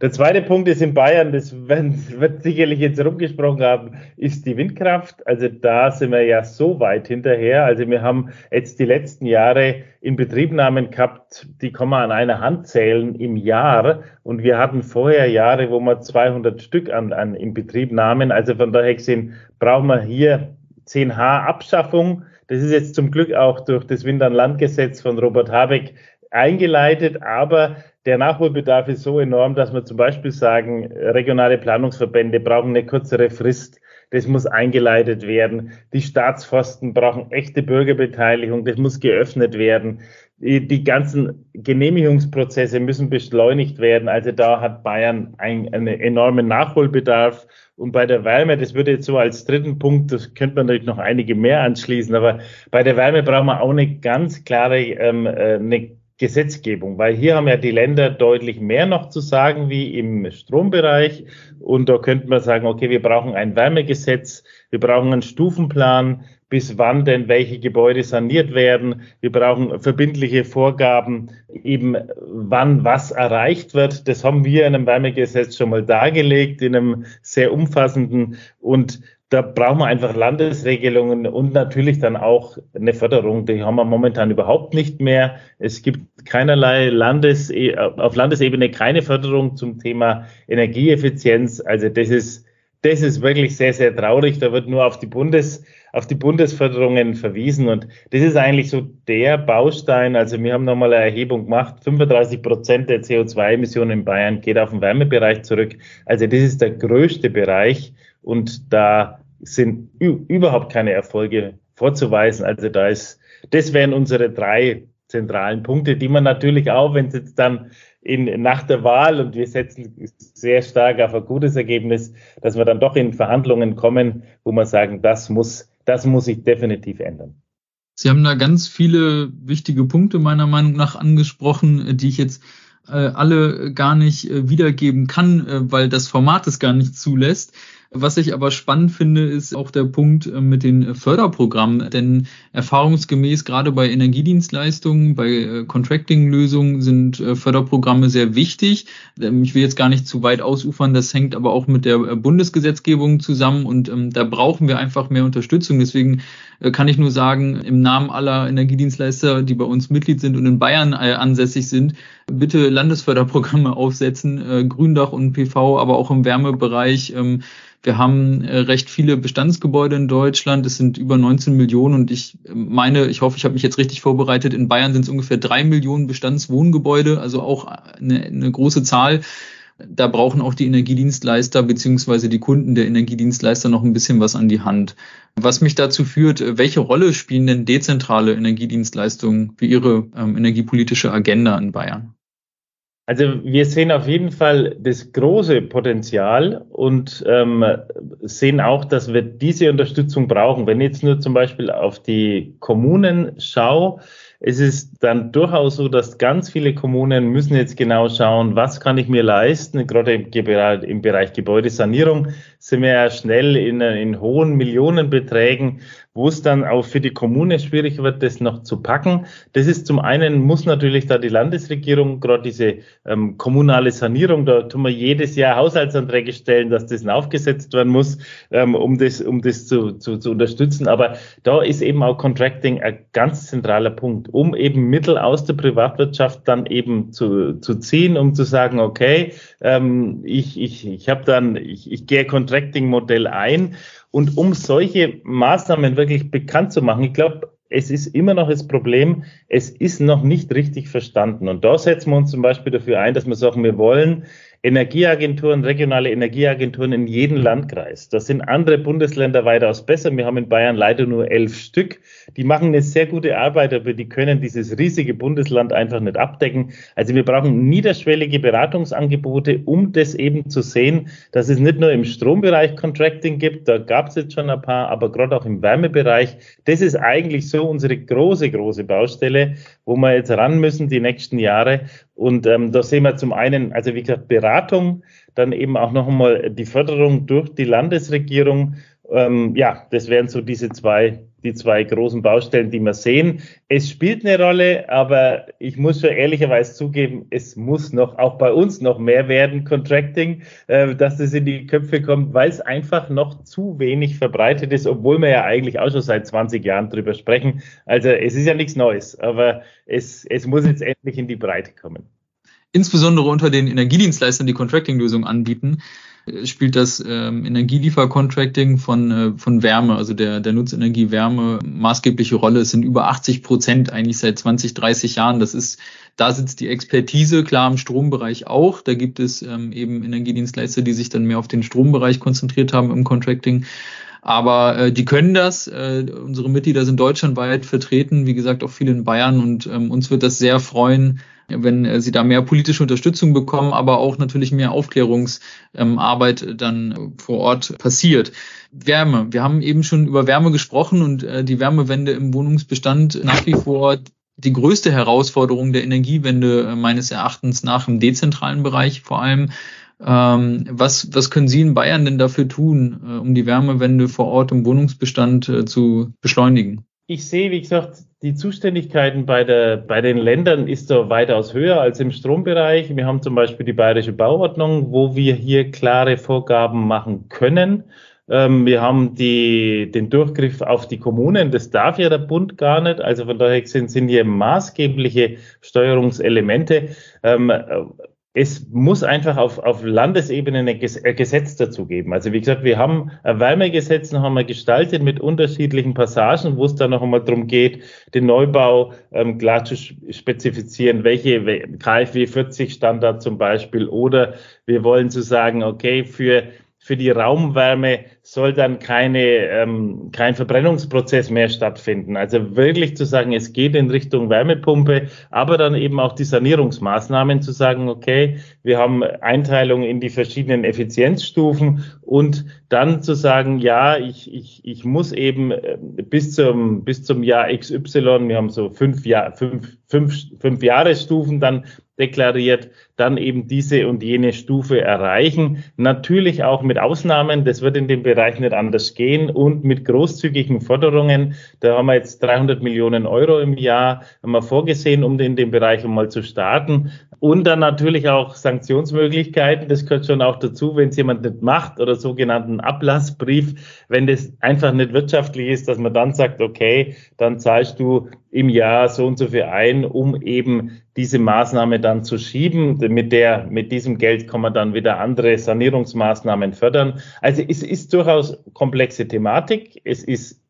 Der zweite Punkt ist in Bayern, das wird sicherlich jetzt rumgesprochen haben, ist die Windkraft. Also da sind wir ja so weit hinterher. Also wir haben jetzt die letzten Jahre in Betriebnahmen gehabt, die kann man an einer Hand zählen im Jahr. Und wir hatten vorher Jahre, wo wir 200 Stück an, an in Betrieb nahmen. Also von daher gesehen brauchen wir hier 10H Abschaffung. Das ist jetzt zum Glück auch durch das Wind an Land Gesetz von Robert Habeck eingeleitet, aber der Nachholbedarf ist so enorm, dass wir zum Beispiel sagen, regionale Planungsverbände brauchen eine kürzere Frist. Das muss eingeleitet werden. Die Staatsforsten brauchen echte Bürgerbeteiligung. Das muss geöffnet werden. Die, ganzen Genehmigungsprozesse müssen beschleunigt werden. Also da hat Bayern ein, einen enormen Nachholbedarf. Und bei der Wärme, das würde jetzt so als dritten Punkt, das könnte man natürlich noch einige mehr anschließen, aber bei der Wärme brauchen wir auch eine ganz klare, ähm, äh, eine Gesetzgebung, weil hier haben ja die Länder deutlich mehr noch zu sagen wie im Strombereich. Und da könnte man sagen, okay, wir brauchen ein Wärmegesetz, wir brauchen einen Stufenplan, bis wann denn welche Gebäude saniert werden. Wir brauchen verbindliche Vorgaben, eben wann was erreicht wird. Das haben wir in einem Wärmegesetz schon mal dargelegt, in einem sehr umfassenden und da brauchen wir einfach Landesregelungen und natürlich dann auch eine Förderung. Die haben wir momentan überhaupt nicht mehr. Es gibt keinerlei Landes, auf Landesebene keine Förderung zum Thema Energieeffizienz. Also das ist, das ist wirklich sehr, sehr traurig. Da wird nur auf die Bundes, auf die Bundesförderungen verwiesen. Und das ist eigentlich so der Baustein. Also wir haben nochmal eine Erhebung gemacht. 35 Prozent der CO2-Emissionen in Bayern geht auf den Wärmebereich zurück. Also das ist der größte Bereich. Und da sind überhaupt keine Erfolge vorzuweisen. Also da ist, das wären unsere drei zentralen Punkte, die man natürlich auch, wenn es jetzt dann in, nach der Wahl und wir setzen sehr stark auf ein gutes Ergebnis, dass wir dann doch in Verhandlungen kommen, wo wir sagen, das muss, das muss sich definitiv ändern. Sie haben da ganz viele wichtige Punkte meiner Meinung nach angesprochen, die ich jetzt äh, alle gar nicht äh, wiedergeben kann, äh, weil das Format es gar nicht zulässt. Was ich aber spannend finde, ist auch der Punkt äh, mit den Förderprogrammen, denn erfahrungsgemäß gerade bei Energiedienstleistungen, bei äh, Contracting-Lösungen sind äh, Förderprogramme sehr wichtig. Ähm, ich will jetzt gar nicht zu weit ausufern, das hängt aber auch mit der Bundesgesetzgebung zusammen und ähm, da brauchen wir einfach mehr Unterstützung. Deswegen kann ich nur sagen, im Namen aller Energiedienstleister, die bei uns Mitglied sind und in Bayern ansässig sind, bitte Landesförderprogramme aufsetzen, Gründach und PV, aber auch im Wärmebereich. Ähm, wir haben äh, recht viele Bestandsgebäude in Deutschland. Es sind über 19 Millionen und ich äh, meine, ich hoffe, ich habe mich jetzt richtig vorbereitet. In Bayern sind es ungefähr drei Millionen Bestandswohngebäude, also auch eine, eine große Zahl. Da brauchen auch die Energiedienstleister beziehungsweise die Kunden der Energiedienstleister noch ein bisschen was an die Hand. Was mich dazu führt, welche Rolle spielen denn dezentrale Energiedienstleistungen für Ihre ähm, energiepolitische Agenda in Bayern? Also wir sehen auf jeden Fall das große Potenzial und ähm, sehen auch, dass wir diese Unterstützung brauchen. Wenn ich jetzt nur zum Beispiel auf die Kommunen schaue, es ist dann durchaus so, dass ganz viele Kommunen müssen jetzt genau schauen, was kann ich mir leisten, gerade im, Bereich Gebäudesanierung sind wir ja schnell in, in hohen Millionenbeträgen wo es dann auch für die Kommune schwierig wird, das noch zu packen. Das ist zum einen, muss natürlich da die Landesregierung, gerade diese ähm, kommunale Sanierung, da tun wir jedes Jahr Haushaltsanträge stellen, dass das aufgesetzt werden muss, ähm, um das, um das zu, zu, zu unterstützen. Aber da ist eben auch Contracting ein ganz zentraler Punkt, um eben Mittel aus der Privatwirtschaft dann eben zu, zu ziehen, um zu sagen, okay, ähm, ich, ich, ich habe dann, ich, ich gehe Contracting-Modell ein und um solche Maßnahmen wirklich bekannt zu machen, ich glaube, es ist immer noch das Problem, es ist noch nicht richtig verstanden. Und da setzen wir uns zum Beispiel dafür ein, dass wir sagen, wir wollen Energieagenturen, regionale Energieagenturen in jedem Landkreis. Das sind andere Bundesländer weitaus besser. Wir haben in Bayern leider nur elf Stück. Die machen eine sehr gute Arbeit, aber die können dieses riesige Bundesland einfach nicht abdecken. Also wir brauchen niederschwellige Beratungsangebote, um das eben zu sehen, dass es nicht nur im Strombereich Contracting gibt, da gab es jetzt schon ein paar, aber gerade auch im Wärmebereich. Das ist eigentlich so unsere große, große Baustelle, wo wir jetzt ran müssen die nächsten Jahre. Und ähm, da sehen wir zum einen, also wie gesagt, Beratung, dann eben auch noch einmal die Förderung durch die Landesregierung. Ähm, ja, das wären so diese zwei die zwei großen Baustellen, die wir sehen. Es spielt eine Rolle, aber ich muss schon ehrlicherweise zugeben, es muss noch auch bei uns noch mehr werden, Contracting, äh, dass das in die Köpfe kommt, weil es einfach noch zu wenig verbreitet ist, obwohl wir ja eigentlich auch schon seit 20 Jahren drüber sprechen. Also es ist ja nichts Neues, aber es, es muss jetzt endlich in die Breite kommen. Insbesondere unter den Energiedienstleistern, die Contracting-Lösungen anbieten, spielt das ähm, Energieliefercontracting von, äh, von Wärme, also der, der Nutzenergie Wärme, maßgebliche Rolle. Es sind über 80 Prozent eigentlich seit 20, 30 Jahren. Das ist, da sitzt die Expertise, klar im Strombereich auch. Da gibt es ähm, eben Energiedienstleister, die sich dann mehr auf den Strombereich konzentriert haben im Contracting. Aber äh, die können das. Äh, unsere Mitglieder sind deutschlandweit vertreten, wie gesagt, auch viele in Bayern und ähm, uns wird das sehr freuen, wenn äh, sie da mehr politische Unterstützung bekommen, aber auch natürlich mehr Aufklärungsarbeit ähm, dann vor Ort passiert. Wärme. Wir haben eben schon über Wärme gesprochen und äh, die Wärmewende im Wohnungsbestand nach wie vor die größte Herausforderung der Energiewende äh, meines Erachtens nach im dezentralen Bereich vor allem. Ähm, was, was können Sie in Bayern denn dafür tun, um die Wärmewende vor Ort im Wohnungsbestand zu beschleunigen? ich sehe, wie gesagt, die Zuständigkeiten bei, der, bei den Ländern ist da weitaus höher als im Strombereich. Wir haben zum Beispiel die bayerische Bauordnung, wo wir hier klare Vorgaben machen können. Ähm, wir haben die, den Durchgriff auf die Kommunen, das darf ja der Bund gar nicht. Also von daher sind, sind hier maßgebliche Steuerungselemente. Ähm, es muss einfach auf, auf Landesebene ein Gesetz dazu geben. Also wie gesagt, wir haben ein Wärmegesetz noch einmal gestaltet mit unterschiedlichen Passagen, wo es dann noch einmal darum geht, den Neubau ähm, klar zu spezifizieren, welche KfW 40 Standard zum Beispiel, oder wir wollen zu sagen, okay, für für die Raumwärme soll dann keine, ähm, kein Verbrennungsprozess mehr stattfinden. Also wirklich zu sagen, es geht in Richtung Wärmepumpe, aber dann eben auch die Sanierungsmaßnahmen zu sagen, okay, wir haben Einteilung in die verschiedenen Effizienzstufen und dann zu sagen, ja, ich, ich, ich muss eben äh, bis zum, bis zum Jahr XY, wir haben so fünf, Jahr, fünf, fünf, fünf Jahresstufen dann deklariert, dann eben diese und jene Stufe erreichen. Natürlich auch mit Ausnahmen, das wird in dem Bereich nicht anders gehen und mit großzügigen Forderungen. Da haben wir jetzt 300 Millionen Euro im Jahr wir vorgesehen, um in dem Bereich einmal zu starten. Und dann natürlich auch Sanktionsmöglichkeiten. Das gehört schon auch dazu, wenn es jemand nicht macht oder sogenannten Ablassbrief, wenn das einfach nicht wirtschaftlich ist, dass man dann sagt, okay, dann zahlst du im Jahr so und so viel ein, um eben diese Maßnahme dann zu schieben. Mit der, mit diesem Geld kann man dann wieder andere Sanierungsmaßnahmen fördern. Also es ist durchaus komplexe Thematik. Es ist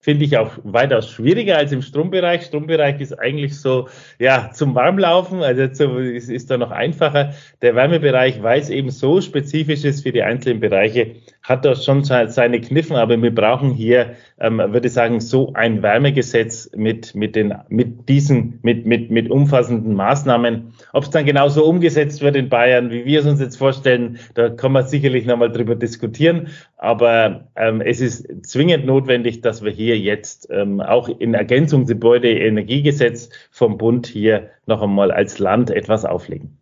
finde ich auch weitaus schwieriger als im Strombereich. Strombereich ist eigentlich so, ja, zum Warmlaufen, also zu, ist, ist da noch einfacher. Der Wärmebereich, weil es eben so spezifisch ist für die einzelnen Bereiche, hat da schon seine Kniffen, aber wir brauchen hier, ähm, würde ich sagen, so ein Wärmegesetz mit, mit den, mit diesen, mit, mit, mit umfassenden Maßnahmen. Ob es dann genauso umgesetzt wird in Bayern, wie wir es uns jetzt vorstellen, da kann man sicherlich nochmal drüber diskutieren. Aber ähm, es ist zwingend notwendig, dass wir hier jetzt ähm, auch in Ergänzung zum Gebäudeenergiegesetz vom Bund hier noch einmal als Land etwas auflegen.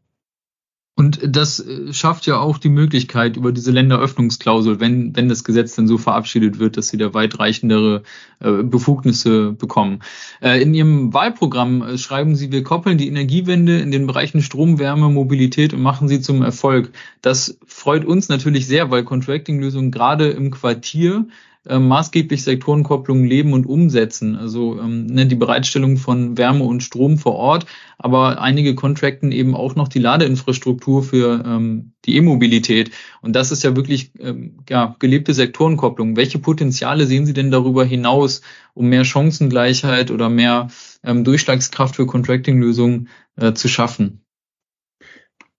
Und das äh, schafft ja auch die Möglichkeit über diese Länderöffnungsklausel, wenn, wenn das Gesetz dann so verabschiedet wird, dass sie da weitreichendere äh, Befugnisse bekommen. Äh, in Ihrem Wahlprogramm schreiben Sie, wir koppeln die Energiewende in den Bereichen Strom, Wärme, Mobilität und machen sie zum Erfolg. Das freut uns natürlich sehr, weil Contracting-Lösungen gerade im Quartier äh, maßgeblich Sektorenkopplung leben und umsetzen. Also ähm, ne, die Bereitstellung von Wärme und Strom vor Ort, aber einige contracten eben auch noch die Ladeinfrastruktur für ähm, die E-Mobilität. Und das ist ja wirklich ähm, ja, gelebte Sektorenkopplung. Welche Potenziale sehen Sie denn darüber hinaus, um mehr Chancengleichheit oder mehr ähm, Durchschlagskraft für Contracting-Lösungen äh, zu schaffen?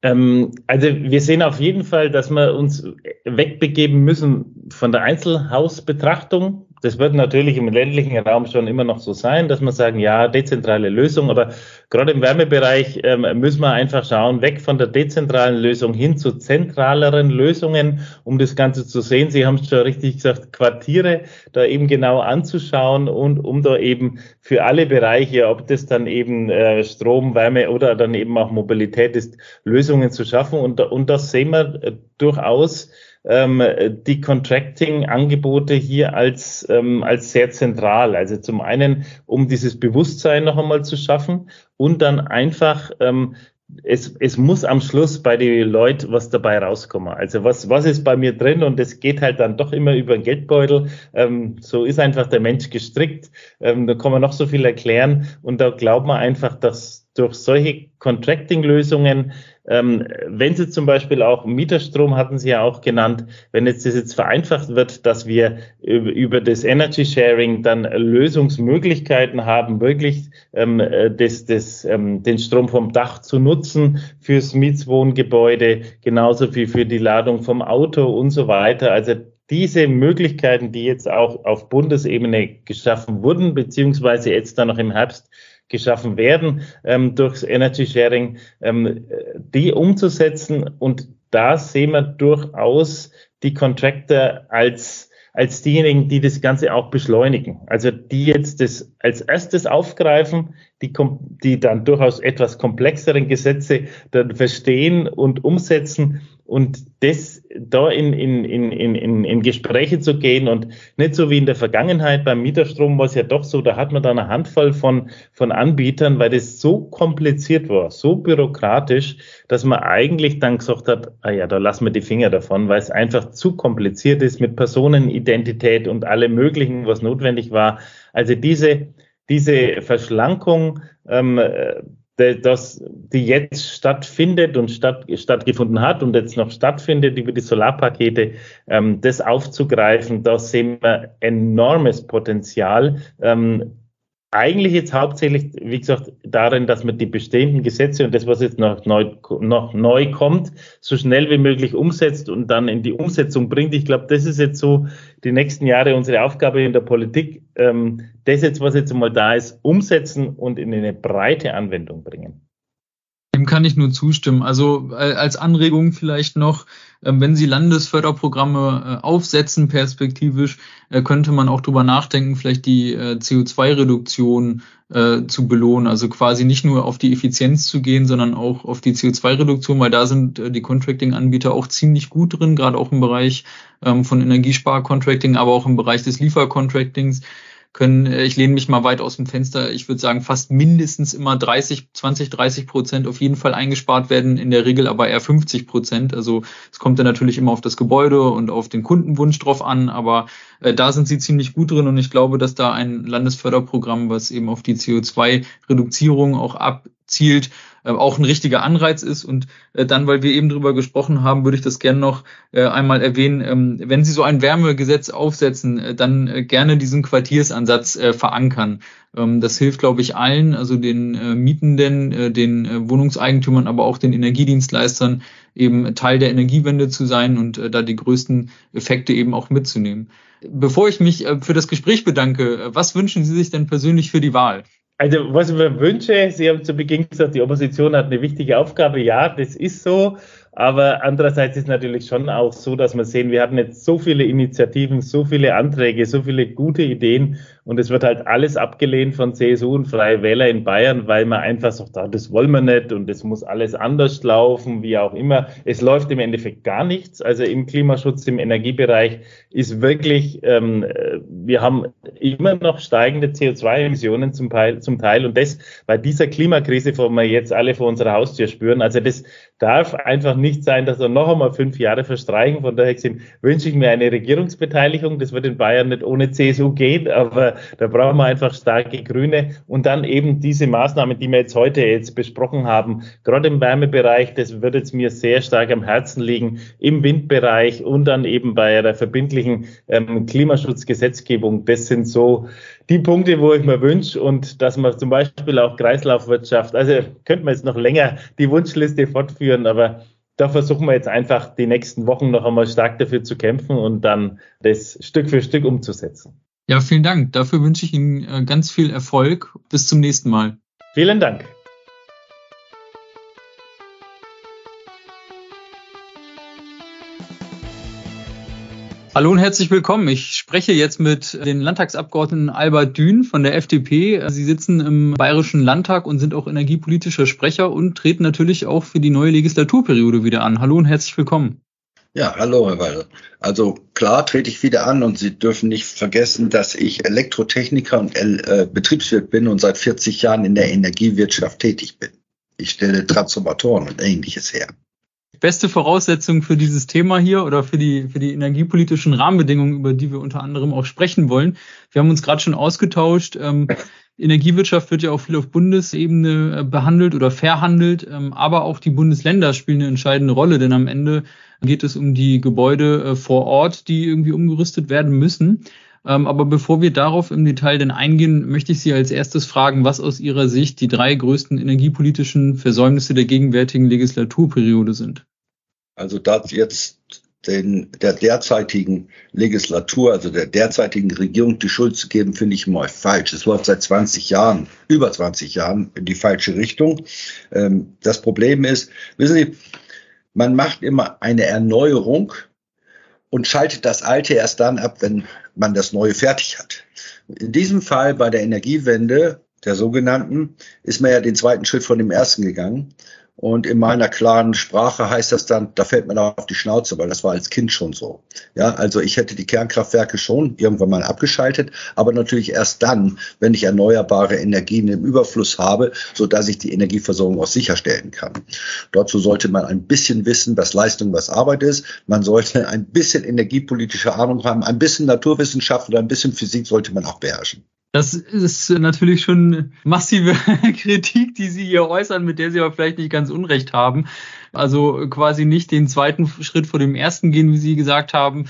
Ähm, also wir sehen auf jeden Fall, dass wir uns wegbegeben müssen von der Einzelhausbetrachtung das wird natürlich im ländlichen Raum schon immer noch so sein, dass man sagen, ja, dezentrale Lösung, aber gerade im Wärmebereich ähm, müssen wir einfach schauen, weg von der dezentralen Lösung hin zu zentraleren Lösungen, um das Ganze zu sehen. Sie haben es schon richtig gesagt, Quartiere da eben genau anzuschauen und um da eben für alle Bereiche, ob das dann eben äh, Strom, Wärme oder dann eben auch Mobilität ist, Lösungen zu schaffen. Und, und das sehen wir äh, durchaus ähm, die Contracting-Angebote hier als, ähm, als sehr zentral. Also zum einen, um dieses Bewusstsein noch einmal zu schaffen und dann einfach ähm, es, es muss am Schluss bei den Leuten was dabei rauskommen. Also was, was ist bei mir drin und es geht halt dann doch immer über den Geldbeutel. Ähm, so ist einfach der Mensch gestrickt. Ähm, da kann man noch so viel erklären und da glaubt man einfach, dass durch solche Contracting-Lösungen ähm, wenn Sie zum Beispiel auch Mieterstrom hatten Sie ja auch genannt, wenn jetzt das jetzt vereinfacht wird, dass wir über das Energy Sharing dann Lösungsmöglichkeiten haben, wirklich ähm, das, das, ähm, den Strom vom Dach zu nutzen fürs Mietswohngebäude, genauso wie für die Ladung vom Auto und so weiter. Also diese Möglichkeiten, die jetzt auch auf Bundesebene geschaffen wurden, beziehungsweise jetzt dann noch im Herbst geschaffen werden ähm, durchs Energy Sharing, ähm, die umzusetzen. Und da sehen wir durchaus die Contractor als als diejenigen, die das Ganze auch beschleunigen. Also die jetzt das als erstes aufgreifen, die, die dann durchaus etwas komplexeren Gesetze dann verstehen und umsetzen und das da in, in, in, in, in Gespräche zu gehen und nicht so wie in der Vergangenheit beim Mieterstrom war es ja doch so, da hat man da eine Handvoll von, von Anbietern, weil das so kompliziert war, so bürokratisch, dass man eigentlich dann gesagt hat, ah ja, da lassen wir die Finger davon, weil es einfach zu kompliziert ist mit Personenidentität und allem möglichen, was notwendig war. Also diese, diese Verschlankung ähm, das, die jetzt stattfindet und statt, stattgefunden hat und jetzt noch stattfindet über die Solarpakete, ähm, das aufzugreifen, da sehen wir enormes Potenzial. Ähm, eigentlich jetzt hauptsächlich, wie gesagt, darin, dass man die bestehenden Gesetze und das, was jetzt noch neu, noch neu kommt, so schnell wie möglich umsetzt und dann in die Umsetzung bringt. Ich glaube, das ist jetzt so die nächsten Jahre unsere Aufgabe in der Politik, ähm, das jetzt, was jetzt mal da ist, umsetzen und in eine breite Anwendung bringen. Dem kann ich nur zustimmen. Also äh, als Anregung vielleicht noch, äh, wenn Sie Landesförderprogramme äh, aufsetzen, perspektivisch, äh, könnte man auch drüber nachdenken, vielleicht die äh, CO2-Reduktion äh, zu belohnen. Also quasi nicht nur auf die Effizienz zu gehen, sondern auch auf die CO2-Reduktion, weil da sind die Contracting-Anbieter auch ziemlich gut drin, gerade auch im Bereich ähm, von Energiespar-Contracting, aber auch im Bereich des Liefercontractings können, äh, ich lehne mich mal weit aus dem Fenster, ich würde sagen, fast mindestens immer 30, 20, 30 Prozent auf jeden Fall eingespart werden, in der Regel aber eher 50 Prozent. Also es kommt dann natürlich immer auf das Gebäude und auf den Kundenwunsch drauf an, aber äh, da sind sie ziemlich gut drin und ich glaube, dass da ein Landesförderprogramm, was eben auf die CO2-Reduzierung auch abzielt, äh, auch ein richtiger Anreiz ist. Und äh, dann, weil wir eben drüber gesprochen haben, würde ich das gerne noch äh, einmal erwähnen. Ähm, wenn Sie so ein Wärmegesetz aufsetzen, dann gerne diesen Quartiersansatz verankern. Ähm, das hilft, glaube ich, allen, also den Mietenden, den Wohnungseigentümern, aber auch den Energiedienstleistern, eben Teil der Energiewende zu sein und da die größten Effekte eben auch mitzunehmen. Bevor ich mich für das Gespräch bedanke, was wünschen Sie sich denn persönlich für die Wahl? Also was ich mir wünsche, Sie haben zu Beginn gesagt, die Opposition hat eine wichtige Aufgabe. Ja, das ist so. Aber andererseits ist natürlich schon auch so, dass wir sehen, wir hatten jetzt so viele Initiativen, so viele Anträge, so viele gute Ideen und es wird halt alles abgelehnt von CSU und Freie Wähler in Bayern, weil man einfach sagt, ah, das wollen wir nicht und es muss alles anders laufen, wie auch immer. Es läuft im Endeffekt gar nichts. Also im Klimaschutz, im Energiebereich ist wirklich, ähm, wir haben immer noch steigende CO2-Emissionen zum Teil, zum Teil und das bei dieser Klimakrise, wo wir jetzt alle vor unserer Haustür spüren. Also das darf einfach nicht sein, dass da noch einmal fünf Jahre verstreichen. Von daher wünsche ich mir eine Regierungsbeteiligung. Das wird in Bayern nicht ohne CSU gehen, aber da brauchen wir einfach starke Grüne. Und dann eben diese Maßnahmen, die wir jetzt heute jetzt besprochen haben, gerade im Wärmebereich, das wird jetzt mir sehr stark am Herzen liegen, im Windbereich und dann eben bei der verbindlichen ähm, Klimaschutzgesetzgebung. Das sind so die Punkte, wo ich mir wünsche und dass man zum Beispiel auch Kreislaufwirtschaft, also könnte man jetzt noch länger die Wunschliste fortführen, aber da versuchen wir jetzt einfach die nächsten Wochen noch einmal stark dafür zu kämpfen und dann das Stück für Stück umzusetzen. Ja, vielen Dank. Dafür wünsche ich Ihnen äh, ganz viel Erfolg. Bis zum nächsten Mal. Vielen Dank. Hallo und herzlich willkommen. Ich spreche jetzt mit den Landtagsabgeordneten Albert Dün von der FDP. Sie sitzen im Bayerischen Landtag und sind auch energiepolitischer Sprecher und treten natürlich auch für die neue Legislaturperiode wieder an. Hallo und herzlich willkommen. Ja, hallo, Herr Weiler. Also klar trete ich wieder an und Sie dürfen nicht vergessen, dass ich Elektrotechniker und äh, Betriebswirt bin und seit 40 Jahren in der Energiewirtschaft tätig bin. Ich stelle Transformatoren und ähnliches her. Beste Voraussetzung für dieses Thema hier oder für die, für die energiepolitischen Rahmenbedingungen, über die wir unter anderem auch sprechen wollen. Wir haben uns gerade schon ausgetauscht. Ähm, Energiewirtschaft wird ja auch viel auf Bundesebene äh, behandelt oder verhandelt, ähm, aber auch die Bundesländer spielen eine entscheidende Rolle, denn am Ende geht es um die Gebäude äh, vor Ort, die irgendwie umgerüstet werden müssen. Ähm, aber bevor wir darauf im Detail denn eingehen, möchte ich Sie als erstes fragen, was aus Ihrer Sicht die drei größten energiepolitischen Versäumnisse der gegenwärtigen Legislaturperiode sind. Also da jetzt den, der derzeitigen Legislatur, also der derzeitigen Regierung die Schuld zu geben, finde ich mal falsch. Es läuft seit 20 Jahren, über 20 Jahren in die falsche Richtung. Ähm, das Problem ist, wissen Sie, man macht immer eine Erneuerung und schaltet das Alte erst dann ab, wenn man das Neue fertig hat. In diesem Fall bei der Energiewende, der sogenannten, ist man ja den zweiten Schritt von dem ersten gegangen. Und in meiner klaren Sprache heißt das dann, da fällt man auf die Schnauze, weil das war als Kind schon so. Ja, also ich hätte die Kernkraftwerke schon irgendwann mal abgeschaltet, aber natürlich erst dann, wenn ich erneuerbare Energien im Überfluss habe, so dass ich die Energieversorgung auch sicherstellen kann. Dazu sollte man ein bisschen wissen, was Leistung, was Arbeit ist. Man sollte ein bisschen energiepolitische Ahnung haben, ein bisschen Naturwissenschaft oder ein bisschen Physik sollte man auch beherrschen. Das ist natürlich schon massive Kritik, die Sie hier äußern, mit der Sie aber vielleicht nicht ganz unrecht haben. Also quasi nicht den zweiten Schritt vor dem ersten gehen, wie Sie gesagt haben.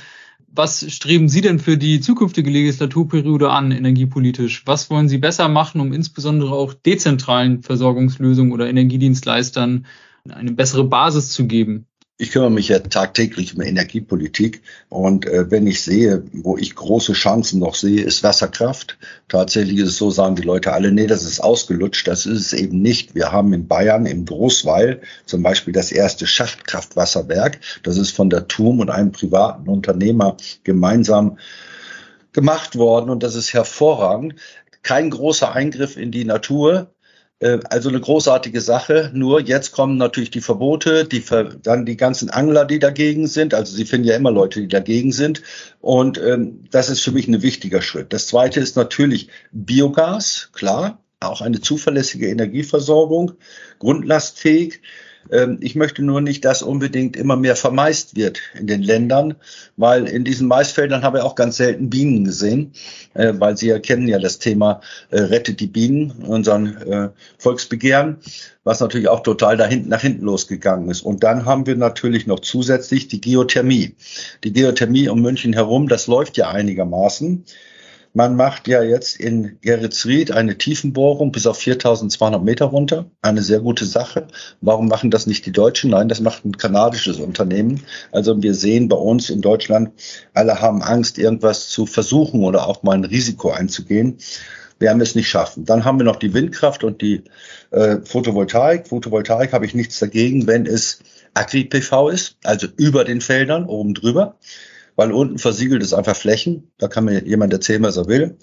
Was streben Sie denn für die zukünftige Legislaturperiode an, energiepolitisch? Was wollen Sie besser machen, um insbesondere auch dezentralen Versorgungslösungen oder Energiedienstleistern eine bessere Basis zu geben? Ich kümmere mich ja tagtäglich um Energiepolitik und äh, wenn ich sehe, wo ich große Chancen noch sehe, ist Wasserkraft. Tatsächlich ist es so, sagen die Leute alle, nee, das ist ausgelutscht. Das ist es eben nicht. Wir haben in Bayern im Großweil zum Beispiel das erste Schachtkraftwasserwerk. Das ist von der TUM und einem privaten Unternehmer gemeinsam gemacht worden und das ist hervorragend. Kein großer Eingriff in die Natur, also eine großartige Sache. Nur jetzt kommen natürlich die Verbote, die dann die ganzen Angler, die dagegen sind. Also Sie finden ja immer Leute, die dagegen sind. Und ähm, das ist für mich ein wichtiger Schritt. Das zweite ist natürlich Biogas, klar, auch eine zuverlässige Energieversorgung, grundlastfähig. Ähm, ich möchte nur nicht, dass unbedingt immer mehr vermeist wird in den Ländern, weil in diesen Maisfeldern habe ich auch ganz selten Bienen gesehen, äh, weil Sie erkennen ja das Thema äh, Rettet die Bienen, unseren äh, Volksbegehren, was natürlich auch total da hinten nach hinten losgegangen ist. Und dann haben wir natürlich noch zusätzlich die Geothermie. Die Geothermie um München herum, das läuft ja einigermaßen. Man macht ja jetzt in Geretsried eine Tiefenbohrung bis auf 4200 Meter runter. Eine sehr gute Sache. Warum machen das nicht die Deutschen? Nein, das macht ein kanadisches Unternehmen. Also wir sehen bei uns in Deutschland, alle haben Angst, irgendwas zu versuchen oder auch mal ein Risiko einzugehen. Wir werden es nicht schaffen. Dann haben wir noch die Windkraft und die äh, Photovoltaik. Photovoltaik habe ich nichts dagegen, wenn es Agri-PV ist, also über den Feldern, oben drüber weil unten versiegelt ist einfach Flächen. Da kann mir jemand erzählen, was er will.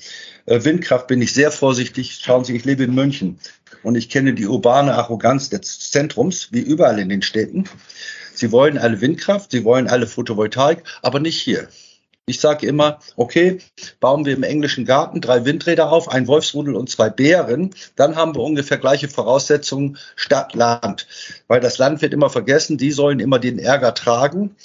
Äh, Windkraft bin ich sehr vorsichtig. Schauen Sie, ich lebe in München und ich kenne die urbane Arroganz des Zentrums, wie überall in den Städten. Sie wollen alle Windkraft, sie wollen alle Photovoltaik, aber nicht hier. Ich sage immer, okay, bauen wir im englischen Garten drei Windräder auf, ein Wolfsrudel und zwei Bären, dann haben wir ungefähr gleiche Voraussetzungen Stadt, Land. Weil das Land wird immer vergessen, die sollen immer den Ärger tragen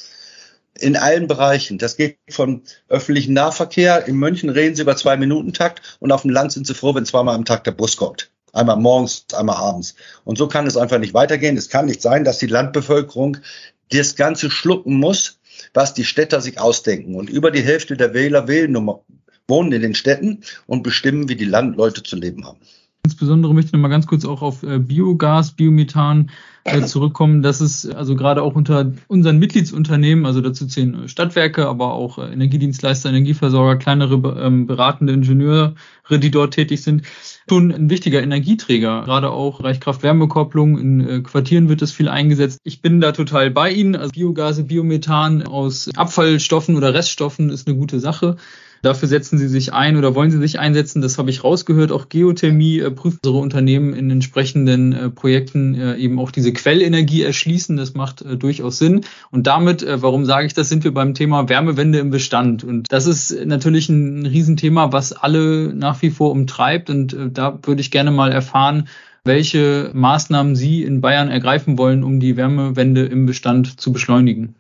in allen Bereichen. Das geht von öffentlichen Nahverkehr. In München reden sie über zwei Minuten Takt und auf dem Land sind sie froh, wenn zweimal am Tag der Bus kommt. Einmal morgens, einmal abends. Und so kann es einfach nicht weitergehen. Es kann nicht sein, dass die Landbevölkerung das Ganze schlucken muss, was die Städter sich ausdenken. Und über die Hälfte der Wähler wählen, wohnen in den Städten und bestimmen, wie die Landleute zu leben haben. Insbesondere möchte ich noch mal ganz kurz auch auf äh, Biogas, Biomethan äh, zurückkommen. Das ist also gerade auch unter unseren Mitgliedsunternehmen, also dazu zählen Stadtwerke, aber auch äh, Energiedienstleister, Energieversorger, kleinere ähm, beratende Ingenieure, die dort tätig sind, schon ein wichtiger Energieträger. Gerade auch Reichkraft-Wärmekopplung. In Quartieren wird das viel eingesetzt. Ich bin da total bei Ihnen. Also Biogase, Biomethan aus Abfallstoffen oder Reststoffen ist eine gute Sache. Dafür setzen Sie sich ein oder wollen Sie sich einsetzen? Das habe ich rausgehört. Auch Geothermie äh, prüft unsere Unternehmen in entsprechenden äh, Projekten äh, eben auch diese Quellenergie erschließen. Das macht durchaus Sinn. Und damit, warum sage ich das, sind wir beim Thema Wärmewende im Bestand. Und das ist natürlich ein Riesenthema, was alle nach wie vor umtreibt. Und da würde ich gerne mal erfahren, welche Maßnahmen Sie in Bayern ergreifen wollen, um die Wärmewende im Bestand zu beschleunigen.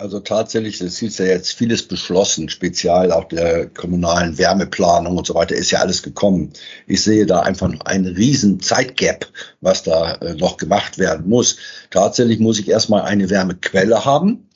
Also tatsächlich, es ist ja jetzt vieles beschlossen, speziell auch der kommunalen Wärmeplanung und so weiter, ist ja alles gekommen. Ich sehe da einfach einen riesen Zeitgap, was da äh, noch gemacht werden muss. Tatsächlich muss ich erstmal eine Wärmequelle haben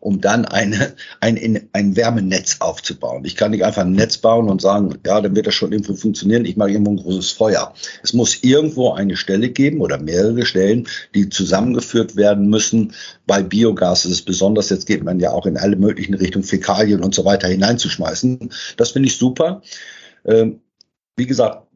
um dann eine, ein, ein Wärmenetz aufzubauen. Ich kann nicht einfach ein Netz bauen und sagen, ja, dann wird das schon irgendwo funktionieren. Ich mache irgendwo ein großes Feuer. Es muss irgendwo eine Stelle geben oder mehrere Stellen, die zusammengeführt werden müssen. Bei Biogas ist es besonders, jetzt geht man ja auch in alle möglichen Richtungen Fäkalien und so weiter hineinzuschmeißen. Das finde ich super. Ähm, wie gesagt,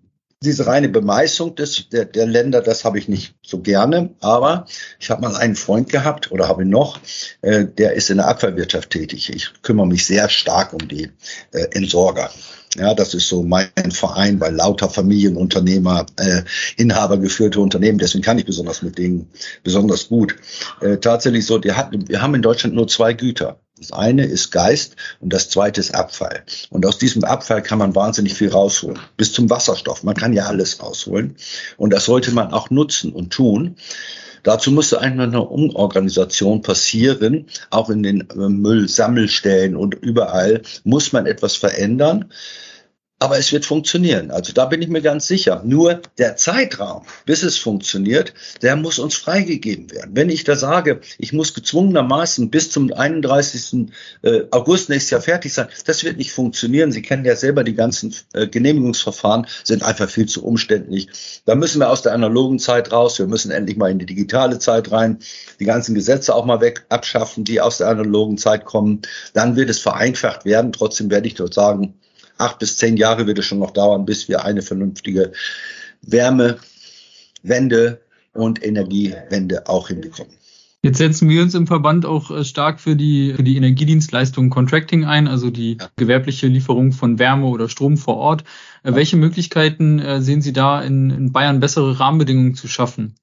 diese reine Bemeißung des, der, der Länder, das habe ich nicht so gerne. Aber ich habe mal einen Freund gehabt oder habe noch, äh, der ist in der Abfallwirtschaft tätig. Ich kümmere mich sehr stark um die äh, Entsorger. Ja, das ist so mein Verein, weil lauter Familienunternehmer, äh, Inhaber geführte Unternehmen, deswegen kann ich besonders mit denen besonders gut. Äh, tatsächlich so, die hat, wir haben in Deutschland nur zwei Güter. Das eine ist Geist und das zweite ist Abfall. Und aus diesem Abfall kann man wahnsinnig viel rausholen. Bis zum Wasserstoff. Man kann ja alles rausholen. Und das sollte man auch nutzen und tun. Dazu einfach eine Umorganisation passieren. Auch in den äh, Müllsammelstellen und überall muss man etwas verändern. Aber es wird funktionieren. Also da bin ich mir ganz sicher. Nur der Zeitraum, bis es funktioniert, der muss uns freigegeben werden. Wenn ich da sage, ich muss gezwungenermaßen bis zum 31. Äh, August nächstes Jahr fertig sein, das wird nicht funktionieren. Sie kennen ja selber die ganzen äh, Genehmigungsverfahren, sind einfach viel zu umständlich. Da müssen wir aus der analogen Zeit raus. Wir müssen endlich mal in die digitale Zeit rein. Die ganzen Gesetze auch mal weg abschaffen, die aus der analogen Zeit kommen. Dann wird es vereinfacht werden. Trotzdem werde ich dort sagen, acht bis zehn Jahre wird es schon noch dauern, bis wir eine vernünftige Wärmewende und Energiewende auch hinbekommen. Jetzt setzen wir uns im Verband auch äh, stark für die, für die Energiedienstleistungen Contracting ein, also die ja. gewerbliche Lieferung von Wärme oder Strom vor Ort. Äh, ja. Welche Möglichkeiten äh, sehen Sie da in, in Bayern bessere Rahmenbedingungen zu schaffen?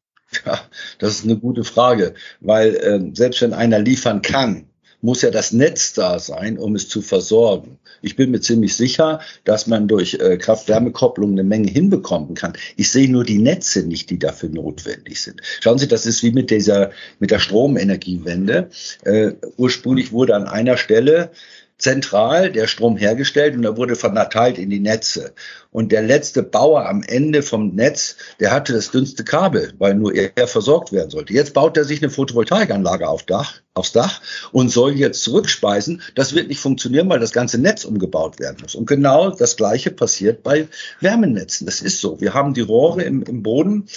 Ja, das ist eine gute Frage, weil äh, selbst wenn einer liefern kann, muss ja das Netz da sein, um es zu versorgen. Ich bin mir ziemlich sicher, dass man durch äh, Kraft-Wärme-Kopplung eine Menge hinbekommen kann. Ich sehe nur die Netze nicht, die dafür notwendig sind. Schauen Sie, das ist wie mit dieser, mit der Stromenergiewende. Äh, ursprünglich wurde an einer Stelle zentral der Strom hergestellt und er wurde verteilt in die Netze. Und der letzte Bauer am Ende vom Netz, der hatte das dünnste Kabel, weil nur er versorgt werden sollte. Jetzt baut er sich eine Photovoltaikanlage auf Dach, aufs Dach und soll jetzt zurückspeisen. Das wird nicht funktionieren, weil das ganze Netz umgebaut werden muss. Und genau das Gleiche passiert bei Wärmenetzen. Das ist so. Wir haben die Rohre im, im Boden.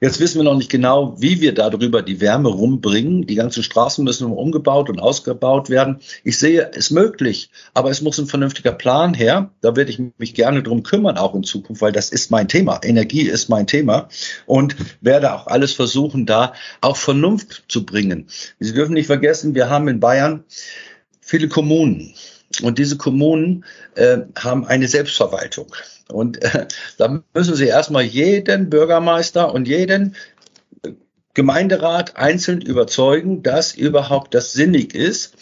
Jetzt wissen wir noch nicht genau, wie wir darüber die Wärme rumbringen. Die ganzen Straßen müssen umgebaut und ausgebaut werden. Ich sehe es möglich, aber es muss ein vernünftiger Plan her. Da werde ich mich gerne drum kümmern, auch in Zukunft, weil das ist mein Thema. Energie ist mein Thema und werde auch alles versuchen, da auch Vernunft zu bringen. Sie dürfen nicht vergessen, wir haben in Bayern viele Kommunen. Und diese Kommunen äh, haben eine Selbstverwaltung. Und äh, da müssen Sie erstmal jeden Bürgermeister und jeden Gemeinderat einzeln überzeugen, dass überhaupt das sinnig ist.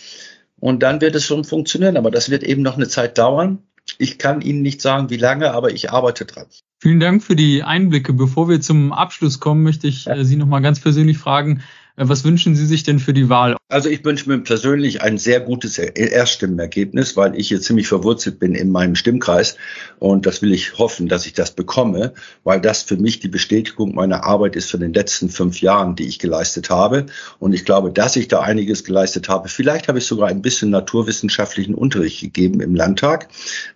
Und dann wird es schon funktionieren. Aber das wird eben noch eine Zeit dauern. Ich kann Ihnen nicht sagen, wie lange, aber ich arbeite dran. Vielen Dank für die Einblicke. Bevor wir zum Abschluss kommen, möchte ich äh, Sie noch mal ganz persönlich fragen, was wünschen Sie sich denn für die Wahl? Also ich wünsche mir persönlich ein sehr gutes Erststimmenergebnis, weil ich hier ziemlich verwurzelt bin in meinem Stimmkreis. Und das will ich hoffen, dass ich das bekomme, weil das für mich die Bestätigung meiner Arbeit ist für den letzten fünf Jahren, die ich geleistet habe. Und ich glaube, dass ich da einiges geleistet habe. Vielleicht habe ich sogar ein bisschen naturwissenschaftlichen Unterricht gegeben im Landtag.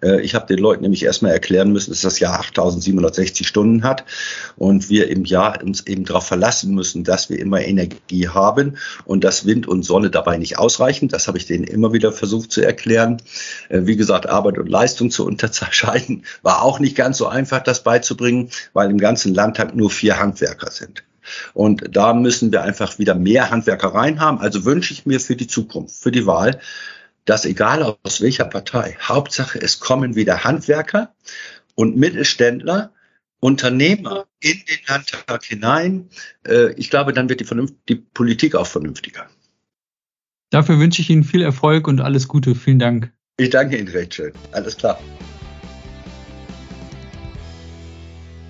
Äh, ich habe den Leuten nämlich erstmal erklären müssen, dass das Jahr 8760 Stunden hat und wir im Jahr uns eben darauf verlassen müssen, dass wir immer Energie haben und dass Wind und und Sonne dabei nicht ausreichen. Das habe ich denen immer wieder versucht zu erklären. Äh, wie gesagt, Arbeit und Leistung zu unterscheiden, war auch nicht ganz so einfach, das beizubringen, weil im ganzen Landtag nur vier Handwerker sind. Und da müssen wir einfach wieder mehr Handwerker rein haben. Also wünsche ich mir für die Zukunft, für die Wahl, dass egal aus welcher Partei, Hauptsache es kommen wieder Handwerker und Mittelständler, Unternehmer in den Landtag hinein. Äh, ich glaube, dann wird die, Vernunft, die Politik auch vernünftiger. Dafür wünsche ich Ihnen viel Erfolg und alles Gute. Vielen Dank. Ich danke Ihnen recht schön. Alles klar.